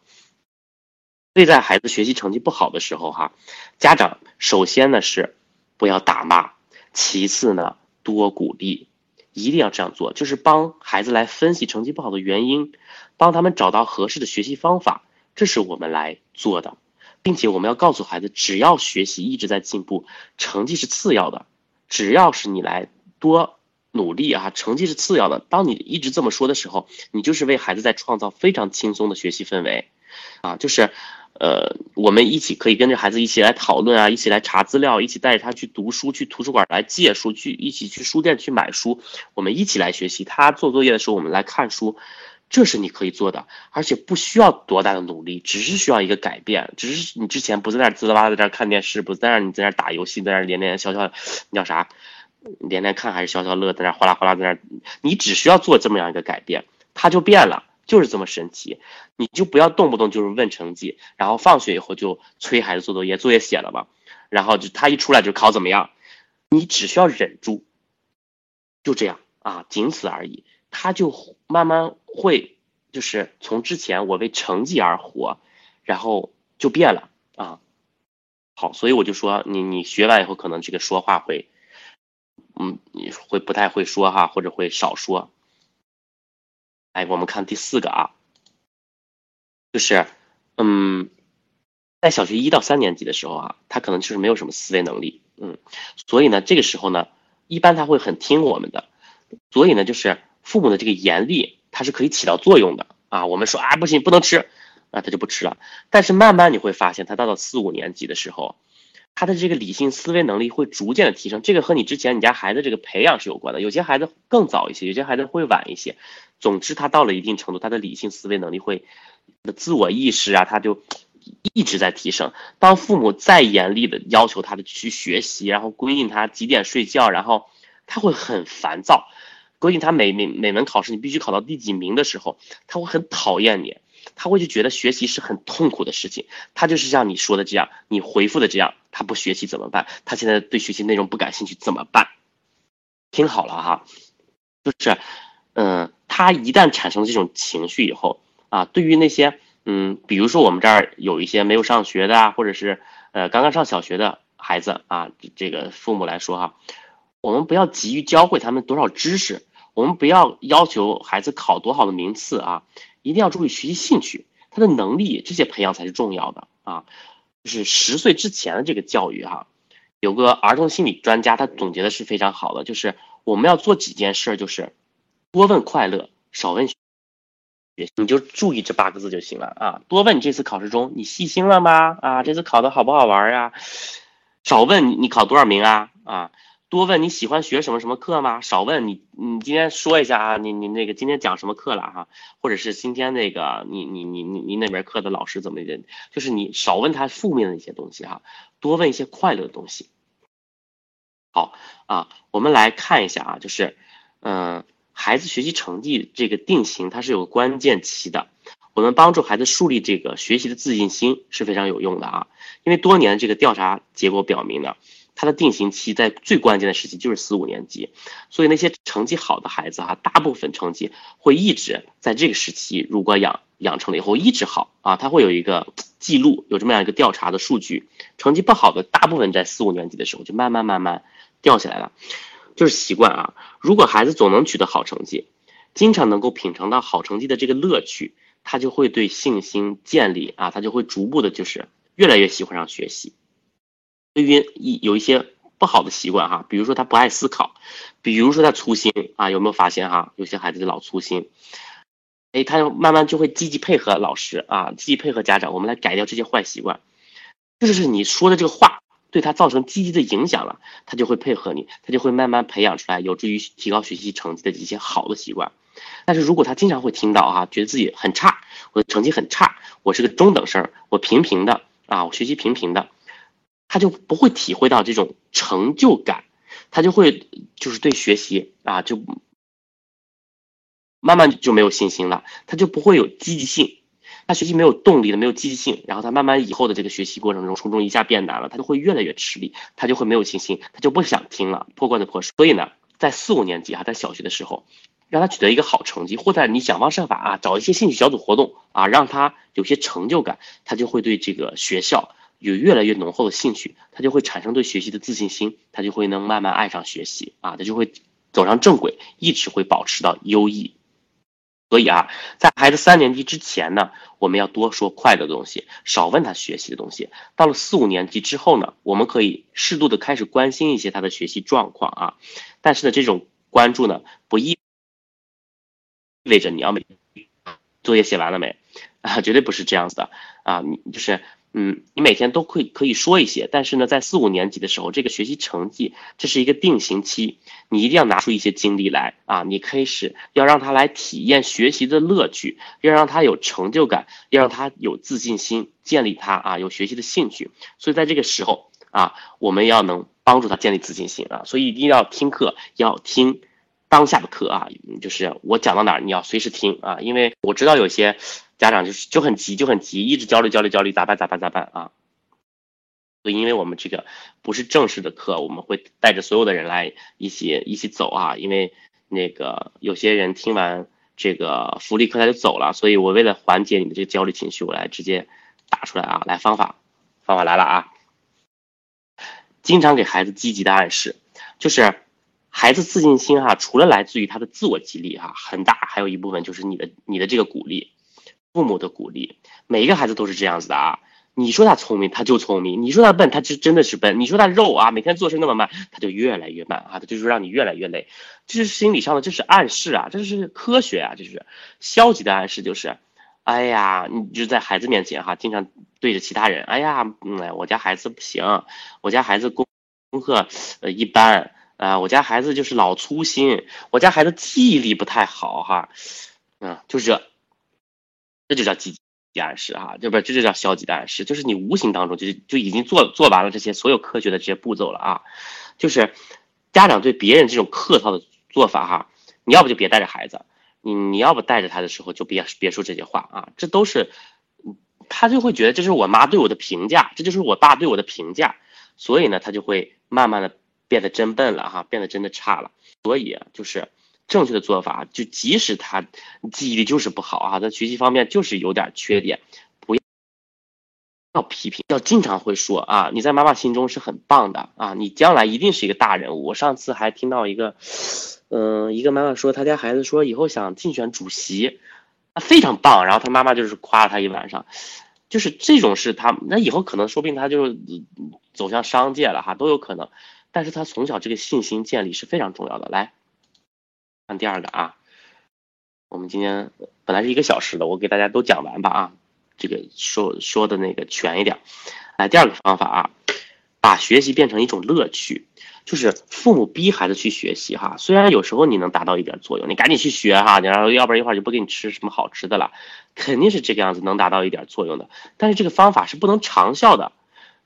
S2: 所以在孩子学习成绩不好的时候，哈，家长首先呢是不要打骂，其次呢多鼓励。一定要这样做，就是帮孩子来分析成绩不好的原因，帮他们找到合适的学习方法，这是我们来做的，并且我们要告诉孩子，只要学习一直在进步，成绩是次要的，只要是你来多努力啊，成绩是次要的。当你一直这么说的时候，你就是为孩子在创造非常轻松的学习氛围，啊，就是。呃，我们一起可以跟着孩子一起来讨论啊，一起来查资料，一起带着他去读书，去图书馆来借书，去一起去书店去买书，我们一起来学习。他做作业的时候，我们来看书，这是你可以做的，而且不需要多大的努力，只是需要一个改变，只是你之前不在那滋啦哇在那看电视，不在那你在那打游戏，在那连连消消，你叫啥？连连看还是消消乐，在那哗啦哗啦在那，你只需要做这么样一个改变，它就变了。就是这么神奇，你就不要动不动就是问成绩，然后放学以后就催孩子做作业，作业写了吧，然后就他一出来就考怎么样，你只需要忍住，就这样啊，仅此而已，他就慢慢会就是从之前我为成绩而活，然后就变了啊，好，所以我就说你你学完以后可能这个说话会，嗯，你会不太会说哈，或者会少说。哎，我们看第四个啊，就是，嗯，在小学一到三年级的时候啊，他可能就是没有什么思维能力，嗯，所以呢，这个时候呢，一般他会很听我们的，所以呢，就是父母的这个严厉，它是可以起到作用的啊。我们说啊，不行，不能吃，那他就不吃了。但是慢慢你会发现，他到了四五年级的时候。他的这个理性思维能力会逐渐的提升，这个和你之前你家孩子这个培养是有关的。有些孩子更早一些，有些孩子会晚一些。总之，他到了一定程度，他的理性思维能力会，自我意识啊，他就一直在提升。当父母再严厉的要求他的去学习，然后规定他几点睡觉，然后他会很烦躁，规定他每每每门考试你必须考到第几名的时候，他会很讨厌你。他会就觉得学习是很痛苦的事情，他就是像你说的这样，你回复的这样，他不学习怎么办？他现在对学习内容不感兴趣怎么办？听好了哈，就是，嗯，他一旦产生这种情绪以后啊，对于那些，嗯，比如说我们这儿有一些没有上学的啊，或者是呃刚刚上小学的孩子啊，这个父母来说哈，我们不要急于教会他们多少知识，我们不要要求孩子考多好的名次啊。一定要注意学习兴趣，他的能力这些培养才是重要的啊！就是十岁之前的这个教育哈，有个儿童心理专家他总结的是非常好的，就是我们要做几件事，就是多问快乐，少问学，你就注意这八个字就行了啊！多问你这次考试中你细心了吗？啊，这次考的好不好玩呀？少问你考多少名啊？啊！多问你喜欢学什么什么课吗？少问你你今天说一下啊，你你那个今天讲什么课了哈？或者是今天那个你你你你你那门课的老师怎么的？就是你少问他负面的一些东西哈，多问一些快乐的东西。好啊，我们来看一下啊，就是嗯，孩子学习成绩这个定型它是有个关键期的，我们帮助孩子树立这个学习的自信心是非常有用的啊，因为多年这个调查结果表明呢。他的定型期在最关键的时期就是四五年级，所以那些成绩好的孩子哈，大部分成绩会一直在这个时期，如果养养成了以后一直好啊，他会有一个记录，有这么样一个调查的数据。成绩不好的大部分在四五年级的时候就慢慢慢慢掉下来了，就是习惯啊。如果孩子总能取得好成绩，经常能够品尝到好成绩的这个乐趣，他就会对信心建立啊，他就会逐步的就是越来越喜欢上学习。对于一有一些不好的习惯哈，比如说他不爱思考，比如说他粗心啊，有没有发现哈？有些孩子就老粗心，哎，他慢慢就会积极配合老师啊，积极配合家长，我们来改掉这些坏习惯。这就是你说的这个话对他造成积极的影响了，他就会配合你，他就会慢慢培养出来有助于提高学习成绩的一些好的习惯。但是如果他经常会听到哈，觉得自己很差，我的成绩很差，我是个中等生，我平平的啊，我学习平平的。他就不会体会到这种成就感，他就会就是对学习啊，就慢慢就没有信心了，他就不会有积极性，他学习没有动力了，没有积极性，然后他慢慢以后的这个学习过程中，初中一下变难了，他就会越来越吃力，他就会没有信心，他就不想听了，破罐子破摔。所以呢，在四五年级啊，在小学的时候，让他取得一个好成绩，或者你想方设法啊，找一些兴趣小组活动啊，让他有些成就感，他就会对这个学校。有越来越浓厚的兴趣，他就会产生对学习的自信心，他就会能慢慢爱上学习啊，他就会走上正轨，一直会保持到优异。所以啊，在孩子三年级之前呢，我们要多说快乐的东西，少问他学习的东西。到了四五年级之后呢，我们可以适度的开始关心一些他的学习状况啊，但是呢，这种关注呢，不意味着你要每作业写完了没 [laughs] 啊，绝对不是这样子的啊，你就是。嗯，你每天都可以可以说一些，但是呢，在四五年级的时候，这个学习成绩这是一个定型期，你一定要拿出一些精力来啊！你开始要让他来体验学习的乐趣，要让他有成就感，要让他有自信心，建立他啊有学习的兴趣。所以在这个时候啊，我们要能帮助他建立自信心啊，所以一定要听课，要听当下的课啊，就是我讲到哪儿，你要随时听啊，因为我知道有些。家长就是就很急，就很急，一直焦虑焦虑焦虑，咋办咋办咋办啊？所以，因为我们这个不是正式的课，我们会带着所有的人来一起一起走啊。因为那个有些人听完这个福利课他就走了，所以我为了缓解你的这个焦虑情绪，我来直接打出来啊。来方法，方法来了啊！经常给孩子积极的暗示，就是孩子自信心哈，除了来自于他的自我激励哈，很大还有一部分就是你的你的这个鼓励。父母的鼓励，每一个孩子都是这样子的啊！你说他聪明，他就聪明；你说他笨，他就真的是笨；你说他肉啊，每天做事那么慢，他就越来越慢啊！他就是让你越来越累，这是心理上的，这是暗示啊，这是科学啊，这是消极的暗示，就是，哎呀，你就在孩子面前哈，经常对着其他人，哎呀，嗯，我家孩子不行，我家孩子功功课呃一般啊，我家孩子就是老粗心，我家孩子记忆力不太好哈，嗯，就是这。这就叫积极暗示哈，这不这就叫消极的暗示，就是你无形当中就就已经做做完了这些所有科学的这些步骤了啊，就是家长对别人这种客套的做法哈，你要不就别带着孩子，你你要不带着他的时候就别别说这些话啊，这都是他就会觉得这是我妈对我的评价，这就是我爸对我的评价，所以呢他就会慢慢的变得真笨了哈，变得真的差了，所以就是。正确的做法，就即使他记忆力就是不好啊，在学习方面就是有点缺点，不要批评，要经常会说啊，你在妈妈心中是很棒的啊，你将来一定是一个大人物。我上次还听到一个，嗯，一个妈妈说，她家孩子说以后想竞选主席，啊，非常棒，然后他妈妈就是夸了他一晚上，就是这种事他，那以后可能说不定他就走向商界了哈，都有可能，但是他从小这个信心建立是非常重要的，来。看第二个啊，我们今天本来是一个小时的，我给大家都讲完吧啊，这个说说的那个全一点。来，第二个方法啊，把学习变成一种乐趣，就是父母逼孩子去学习哈。虽然有时候你能达到一点作用，你赶紧去学哈，然后要不然一会儿就不给你吃什么好吃的了，肯定是这个样子能达到一点作用的。但是这个方法是不能长效的，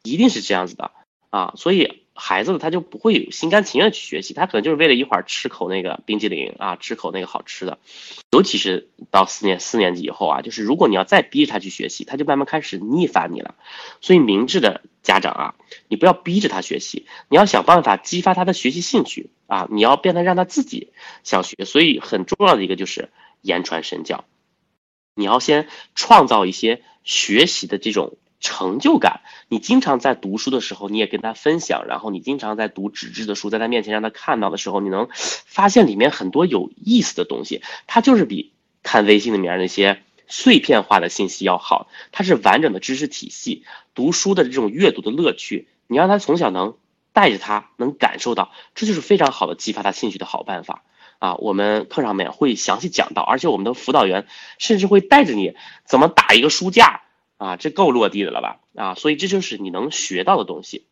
S2: 一定是这样子的啊，所以。孩子他就不会有心甘情愿去学习，他可能就是为了一会儿吃口那个冰激凌啊，吃口那个好吃的。尤其是到四年四年级以后啊，就是如果你要再逼着他去学习，他就慢慢开始逆反你了。所以明智的家长啊，你不要逼着他学习，你要想办法激发他的学习兴趣啊，你要变得让他自己想学。所以很重要的一个就是言传身教，你要先创造一些学习的这种。成就感，你经常在读书的时候，你也跟他分享，然后你经常在读纸质的书，在他面前让他看到的时候，你能发现里面很多有意思的东西。它就是比看微信里面那些碎片化的信息要好，它是完整的知识体系。读书的这种阅读的乐趣，你让他从小能带着他能感受到，这就是非常好的激发他兴趣的好办法啊！我们课上面会详细讲到，而且我们的辅导员甚至会带着你怎么打一个书架。啊，这够落地的了吧？啊，所以这就是你能学到的东西。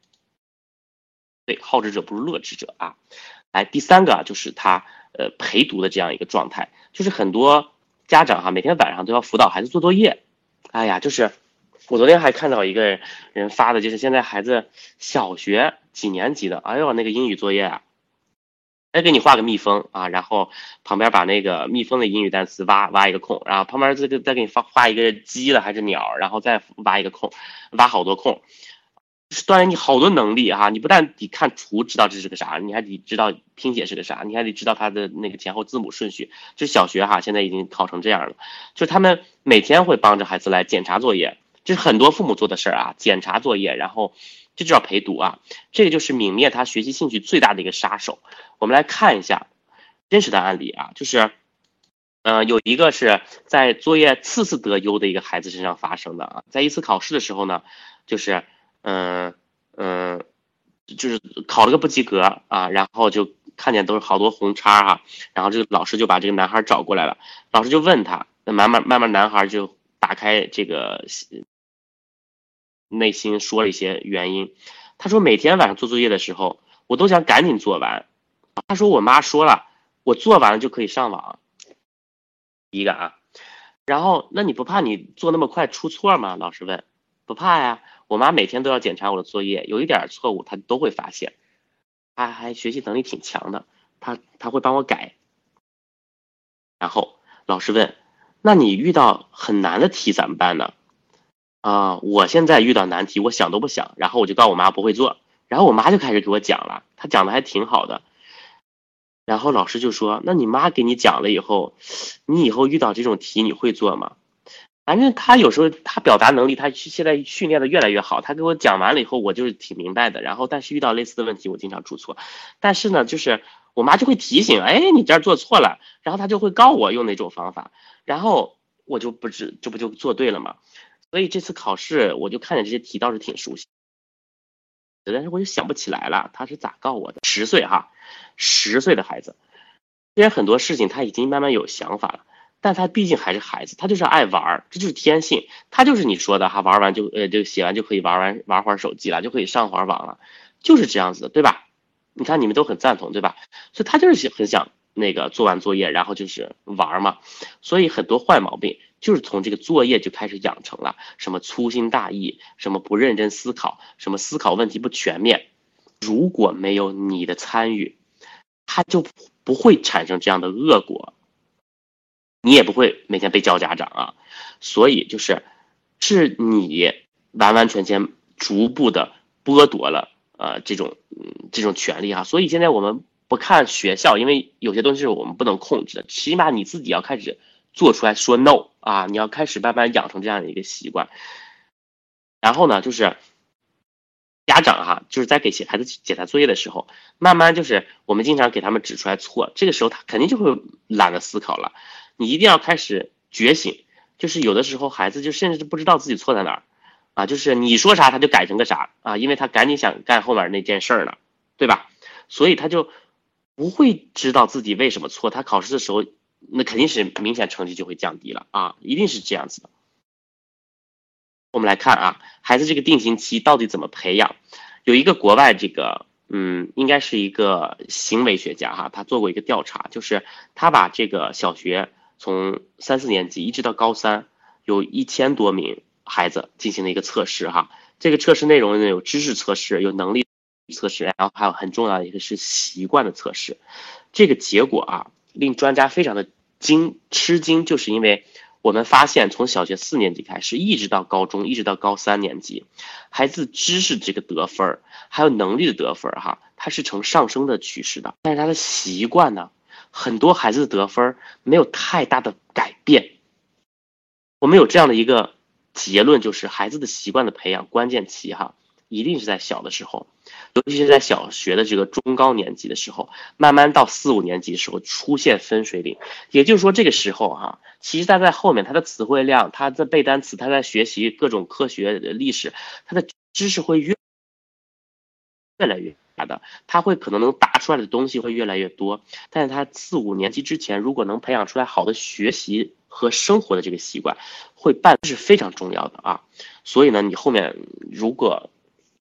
S2: 对，好之者不如乐之者啊。来，第三个啊就是他呃陪读的这样一个状态，就是很多家长哈每天晚上都要辅导孩子做作业。哎呀，就是我昨天还看到一个人发的，就是现在孩子小学几年级的，哎呦那个英语作业啊。再给你画个蜜蜂啊，然后旁边把那个蜜蜂的英语单词挖挖一个空，然后旁边这个再给你画画一个鸡了还是鸟，然后再挖一个空，挖好多空，是锻炼你好多能力哈。你不但得看图知道这是个啥，你还得知道拼写是个啥，你还得知道它的那个前后字母顺序。就小学哈，现在已经考成这样了，就他们每天会帮着孩子来检查作业，这是很多父母做的事儿啊，检查作业，然后。这就叫陪读啊，这个就是泯灭他学习兴趣最大的一个杀手。我们来看一下真实的案例啊，就是，呃，有一个是在作业次次得优的一个孩子身上发生的啊，在一次考试的时候呢，就是，嗯嗯，就是考了个不及格啊，然后就看见都是好多红叉哈，然后这个老师就把这个男孩找过来了，老师就问他，那慢慢慢慢男孩就打开这个。内心说了一些原因，他说每天晚上做作业的时候，我都想赶紧做完。他说我妈说了，我做完了就可以上网。一个啊，然后那你不怕你做那么快出错吗？老师问。不怕呀，我妈每天都要检查我的作业，有一点错误她都会发现。她还学习能力挺强的，她她会帮我改。然后老师问，那你遇到很难的题怎么办呢？啊，我现在遇到难题，我想都不想，然后我就告诉我妈不会做，然后我妈就开始给我讲了，她讲的还挺好的。然后老师就说：“那你妈给你讲了以后，你以后遇到这种题你会做吗？”反正他有时候他表达能力，他现在训练的越来越好。他给我讲完了以后，我就是挺明白的。然后但是遇到类似的问题，我经常出错。但是呢，就是我妈就会提醒：“哎，你这儿做错了。”然后他就会告我用哪种方法，然后我就不知这不就做对了吗？所以这次考试，我就看见这些题倒是挺熟悉，但是我就想不起来了，他是咋告我的？十岁哈，十岁的孩子，虽然很多事情他已经慢慢有想法了，但他毕竟还是孩子，他就是爱玩，这就是天性，他就是你说的哈，玩完就呃就写完就可以玩完玩会儿手机了，就可以上会儿网了，就是这样子的，对吧？你看你们都很赞同，对吧？所以他就是很想那个做完作业，然后就是玩嘛，所以很多坏毛病。就是从这个作业就开始养成了，什么粗心大意，什么不认真思考，什么思考问题不全面。如果没有你的参与，他就不会产生这样的恶果，你也不会每天被叫家长啊。所以就是，是你完完全全逐步的剥夺了呃这种这种权利啊。所以现在我们不看学校，因为有些东西是我们不能控制的，起码你自己要开始。做出来说 no 啊！你要开始慢慢养成这样的一个习惯。然后呢，就是家长哈，就是在给写孩子检查作业的时候，慢慢就是我们经常给他们指出来错，这个时候他肯定就会懒得思考了。你一定要开始觉醒，就是有的时候孩子就甚至不知道自己错在哪儿啊，就是你说啥他就改成个啥啊，因为他赶紧想干后面那件事儿呢，对吧？所以他就不会知道自己为什么错，他考试的时候。那肯定是明显成绩就会降低了啊，一定是这样子的。我们来看啊，孩子这个定型期到底怎么培养？有一个国外这个，嗯，应该是一个行为学家哈，他做过一个调查，就是他把这个小学从三四年级一直到高三，有一千多名孩子进行了一个测试哈。这个测试内容呢有知识测试，有能力测试，然后还有很重要的一个是习惯的测试。这个结果啊，令专家非常的惊吃惊，就是因为。我们发现，从小学四年级开始，一直到高中，一直到高三年级，孩子知识这个得分儿，还有能力的得分儿，哈，它是呈上升的趋势的。但是他的习惯呢，很多孩子的得分儿没有太大的改变。我们有这样的一个结论，就是孩子的习惯的培养关键期，哈，一定是在小的时候。尤其是在小学的这个中高年级的时候，慢慢到四五年级的时候出现分水岭，也就是说这个时候哈，其实他在后面他的词汇量，他在背单词，他在学习各种科学的历史，他的知识会越越来越大的，他会可能能答出来的东西会越来越多。但是他四五年级之前，如果能培养出来好的学习和生活的这个习惯，会办是非常重要的啊。所以呢，你后面如果。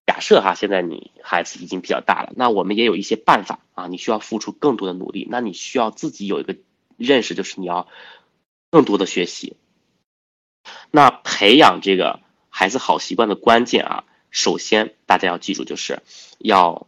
S2: 假设哈，现在你孩子已经比较大了，那我们也有一些办法啊，你需要付出更多的努力，那你需要自己有一个认识，就是你要更多的学习。那培养这个孩子好习惯的关键啊，首先大家要记住，就是要，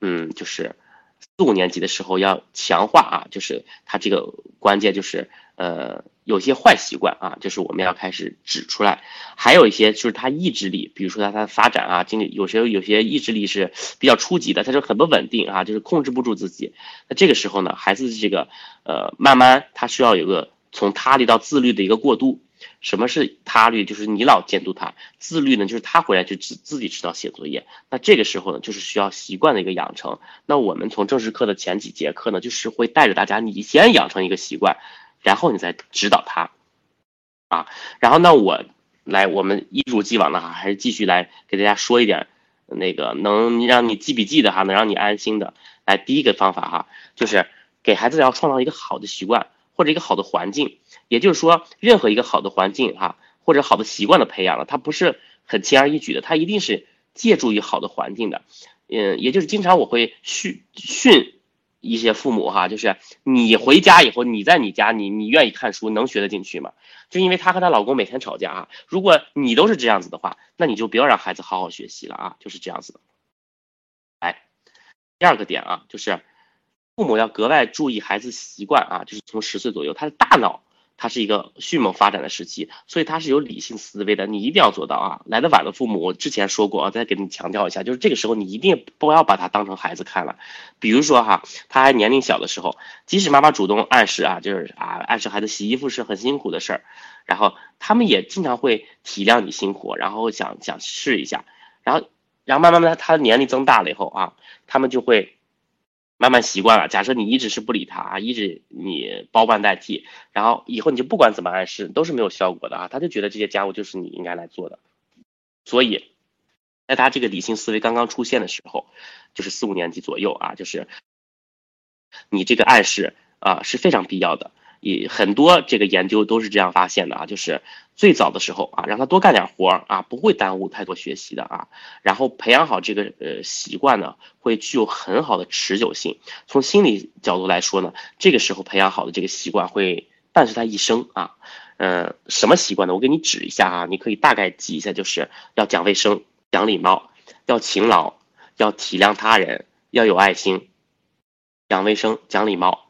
S2: 嗯，就是四五年级的时候要强化啊，就是他这个关键就是呃。有些坏习惯啊，就是我们要开始指出来；还有一些就是他意志力，比如说他他发展啊，经历有时候有些意志力是比较初级的，他就很不稳定啊，就是控制不住自己。那这个时候呢，孩子这个呃，慢慢他需要有个从他律到自律的一个过渡。什么是他律？就是你老监督他；自律呢，就是他回来就自自己知道写作业。那这个时候呢，就是需要习惯的一个养成。那我们从正式课的前几节课呢，就是会带着大家，你先养成一个习惯。然后你再指导他，啊，然后那我来，我们一如既往的哈，还是继续来给大家说一点那个能让你记笔记的哈，能让你安心的。来，第一个方法哈，就是给孩子要创造一个好的习惯或者一个好的环境。也就是说，任何一个好的环境哈，或者好的习惯的培养了，它不是很轻而易举的，它一定是借助于好的环境的。嗯，也就是经常我会训训。一些父母哈，就是你回家以后，你在你家，你你愿意看书，能学得进去吗？就因为她和她老公每天吵架啊。如果你都是这样子的话，那你就不要让孩子好好学习了啊，就是这样子的。哎，第二个点啊，就是父母要格外注意孩子习惯啊，就是从十岁左右，他的大脑。它是一个迅猛发展的时期，所以它是有理性思维的。你一定要做到啊！来的晚的父母，我之前说过啊，再给你强调一下，就是这个时候你一定不要把他当成孩子看了。比如说哈，他还年龄小的时候，即使妈妈主动暗示啊，就是啊，暗示孩子洗衣服是很辛苦的事儿，然后他们也经常会体谅你辛苦，然后想想试一下，然后，然后慢慢慢他年龄增大了以后啊，他们就会。慢慢习惯了。假设你一直是不理他啊，一直你包办代替，然后以后你就不管怎么暗示都是没有效果的啊，他就觉得这些家务就是你应该来做的。所以，在他这个理性思维刚刚出现的时候，就是四五年级左右啊，就是你这个暗示啊是非常必要的。也很多这个研究都是这样发现的啊，就是最早的时候啊，让他多干点活儿啊，不会耽误太多学习的啊。然后培养好这个呃习惯呢，会具有很好的持久性。从心理角度来说呢，这个时候培养好的这个习惯会伴随他一生啊。嗯，什么习惯呢？我给你指一下啊，你可以大概记一下，就是要讲卫生、讲礼貌，要勤劳，要体谅他人，要有爱心。讲卫生、讲礼貌，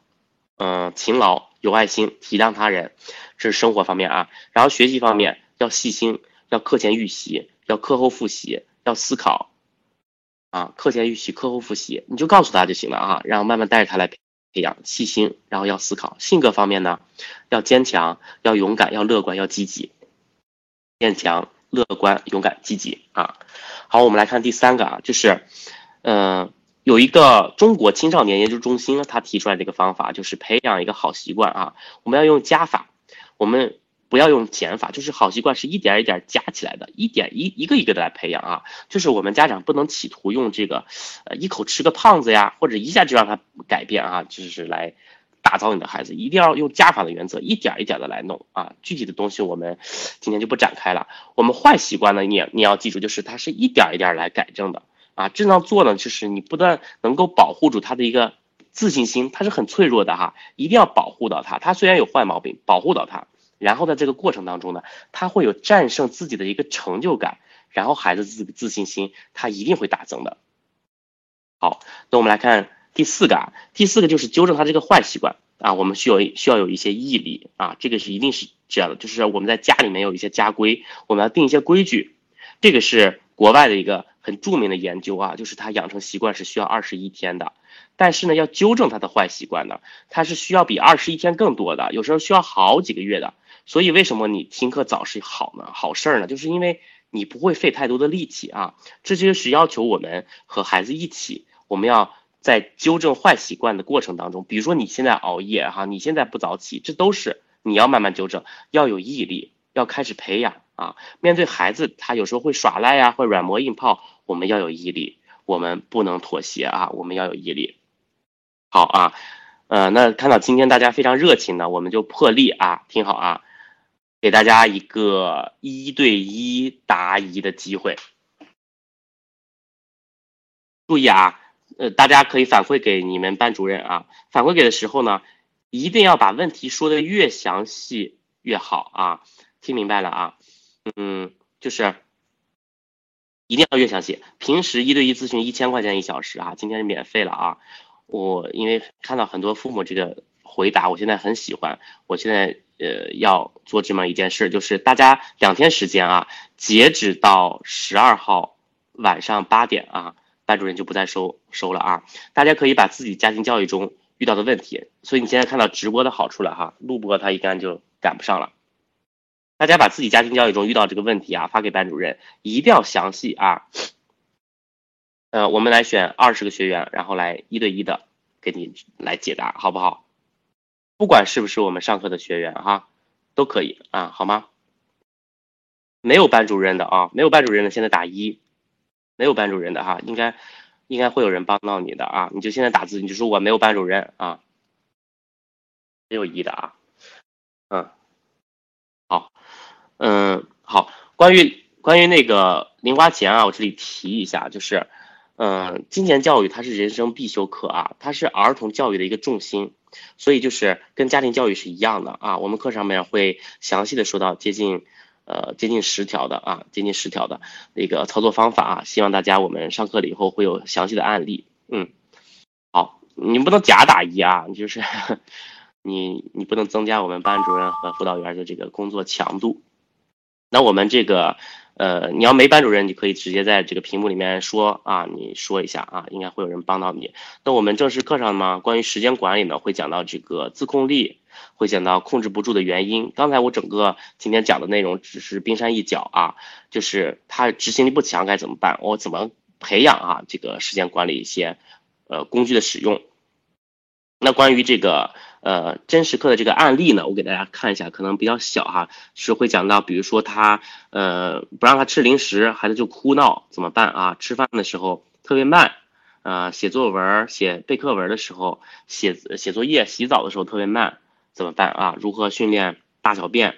S2: 嗯，勤劳。有爱心，体谅他人，这是生活方面啊。然后学习方面要细心，要课前预习，要课后复习，要思考，啊，课前预习，课后复习，你就告诉他就行了啊。然后慢慢带着他来培养细心，然后要思考。性格方面呢，要坚强，要勇敢，要乐观，要积极。坚强、乐观、勇敢、积极啊。好，我们来看第三个啊，就是，嗯。有一个中国青少年研究中心，他提出来这个方法，就是培养一个好习惯啊。我们要用加法，我们不要用减法，就是好习惯是一点一点加起来的，一点一一个一个的来培养啊。就是我们家长不能企图用这个，呃，一口吃个胖子呀，或者一下就让他改变啊，就是来打造你的孩子，一定要用加法的原则，一点一点的来弄啊。具体的东西我们今天就不展开了。我们坏习惯呢，你你要记住，就是它是一点一点来改正的。啊，这样做呢，就是你不但能够保护住他的一个自信心，他是很脆弱的哈，一定要保护到他。他虽然有坏毛病，保护到他，然后在这个过程当中呢，他会有战胜自己的一个成就感，然后孩子自自信心他一定会大增的。好，那我们来看第四个啊，第四个就是纠正他这个坏习惯啊，我们需要需要有一些毅力啊，这个是一定是这样的，就是我们在家里面有一些家规，我们要定一些规矩，这个是国外的一个很著名的研究啊，就是他养成习惯是需要二十一天的，但是呢，要纠正他的坏习惯呢，他是需要比二十一天更多的，有时候需要好几个月的。所以为什么你听课早是好呢？好事儿呢？就是因为你不会费太多的力气啊，这就是要求我们和孩子一起。我们要在纠正坏习惯的过程当中，比如说你现在熬夜哈，你现在不早起，这都是你要慢慢纠正，要有毅力，要开始培养啊。面对孩子，他有时候会耍赖呀，会软磨硬泡，我们要有毅力，我们不能妥协啊，我们要有毅力。好啊，呃，那看到今天大家非常热情呢，我们就破例啊，听好啊，给大家一个一对一答疑的机会，注意啊。呃，大家可以反馈给你们班主任啊。反馈给的时候呢，一定要把问题说的越详细越好啊。听明白了啊？嗯，就是一定要越详细。平时一对一咨询一千块钱一小时啊，今天是免费了啊。我因为看到很多父母这个回答，我现在很喜欢。我现在呃要做这么一件事，就是大家两天时间啊，截止到十二号晚上八点啊。班主任就不再收收了啊！大家可以把自己家庭教育中遇到的问题，所以你现在看到直播的好处了哈，录播他一干就赶不上了。大家把自己家庭教育中遇到这个问题啊发给班主任，一定要详细啊。呃，我们来选二十个学员，然后来一对一的给你来解答，好不好？不管是不是我们上课的学员哈，都可以啊，好吗？没有班主任的啊，没有班主任的现在打一。没有班主任的哈，应该应该会有人帮到你的啊！你就现在打字，你就说我没有班主任啊，没有一的啊，嗯，好，嗯，好，关于关于那个零花钱啊，我这里提一下，就是，嗯，金钱教育它是人生必修课啊，它是儿童教育的一个重心，所以就是跟家庭教育是一样的啊，我们课上面会详细的说到接近。呃，接近十条的啊，接近十条的那个操作方法啊，希望大家我们上课了以后会有详细的案例。嗯，好，你不能假打一啊，就是你你不能增加我们班主任和辅导员的这个工作强度。那我们这个。呃，你要没班主任，你可以直接在这个屏幕里面说啊，你说一下啊，应该会有人帮到你。那我们正式课上呢，关于时间管理呢，会讲到这个自控力，会讲到控制不住的原因。刚才我整个今天讲的内容只是冰山一角啊，就是他执行力不强该怎么办？我怎么培养啊？这个时间管理一些呃工具的使用。那关于这个。呃，真实课的这个案例呢，我给大家看一下，可能比较小哈，是会讲到，比如说他呃不让他吃零食，孩子就哭闹怎么办啊？吃饭的时候特别慢，啊，写作文、写背课文的时候，写写作业、洗澡的时候特别慢，怎么办啊？如何训练大小便？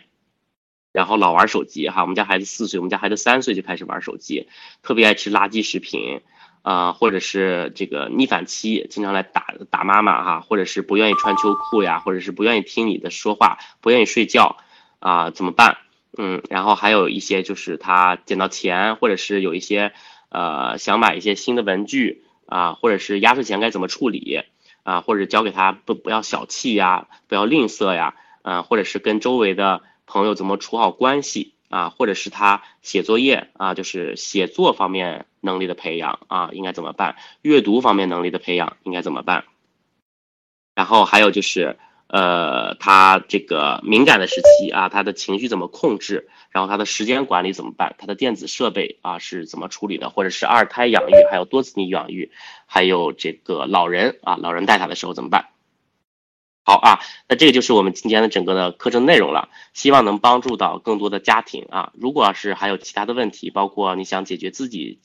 S2: 然后老玩手机哈，我们家孩子四岁，我们家孩子三岁就开始玩手机，特别爱吃垃圾食品。啊，或者是这个逆反期，经常来打打妈妈哈，或者是不愿意穿秋裤呀，或者是不愿意听你的说话，不愿意睡觉啊，怎么办？嗯，然后还有一些就是他捡到钱，或者是有一些呃想买一些新的文具啊，或者是压岁钱该怎么处理啊，或者教给他不不要小气呀，不要吝啬呀，啊，或者是跟周围的朋友怎么处好关系。啊，或者是他写作业啊，就是写作方面能力的培养啊，应该怎么办？阅读方面能力的培养应该怎么办？然后还有就是，呃，他这个敏感的时期啊，他的情绪怎么控制？然后他的时间管理怎么办？他的电子设备啊是怎么处理的？或者是二胎养育，还有多子女养育，还有这个老人啊，老人带他的时候怎么办？好啊，那这个就是我们今天的整个的课程内容了，希望能帮助到更多的家庭啊。如果要是还有其他的问题，包括你想解决自己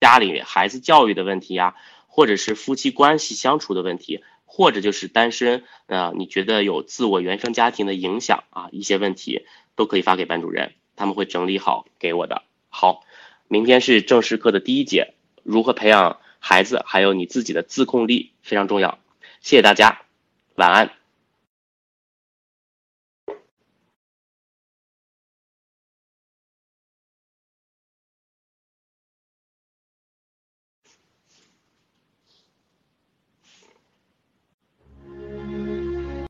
S2: 家里孩子教育的问题呀，或者是夫妻关系相处的问题，或者就是单身啊，你觉得有自我原生家庭的影响啊，一些问题都可以发给班主任，他们会整理好给我的。好，明天是正式课的第一节，如何培养孩子，还有你自己的自控力非常重要。谢谢大家，晚安。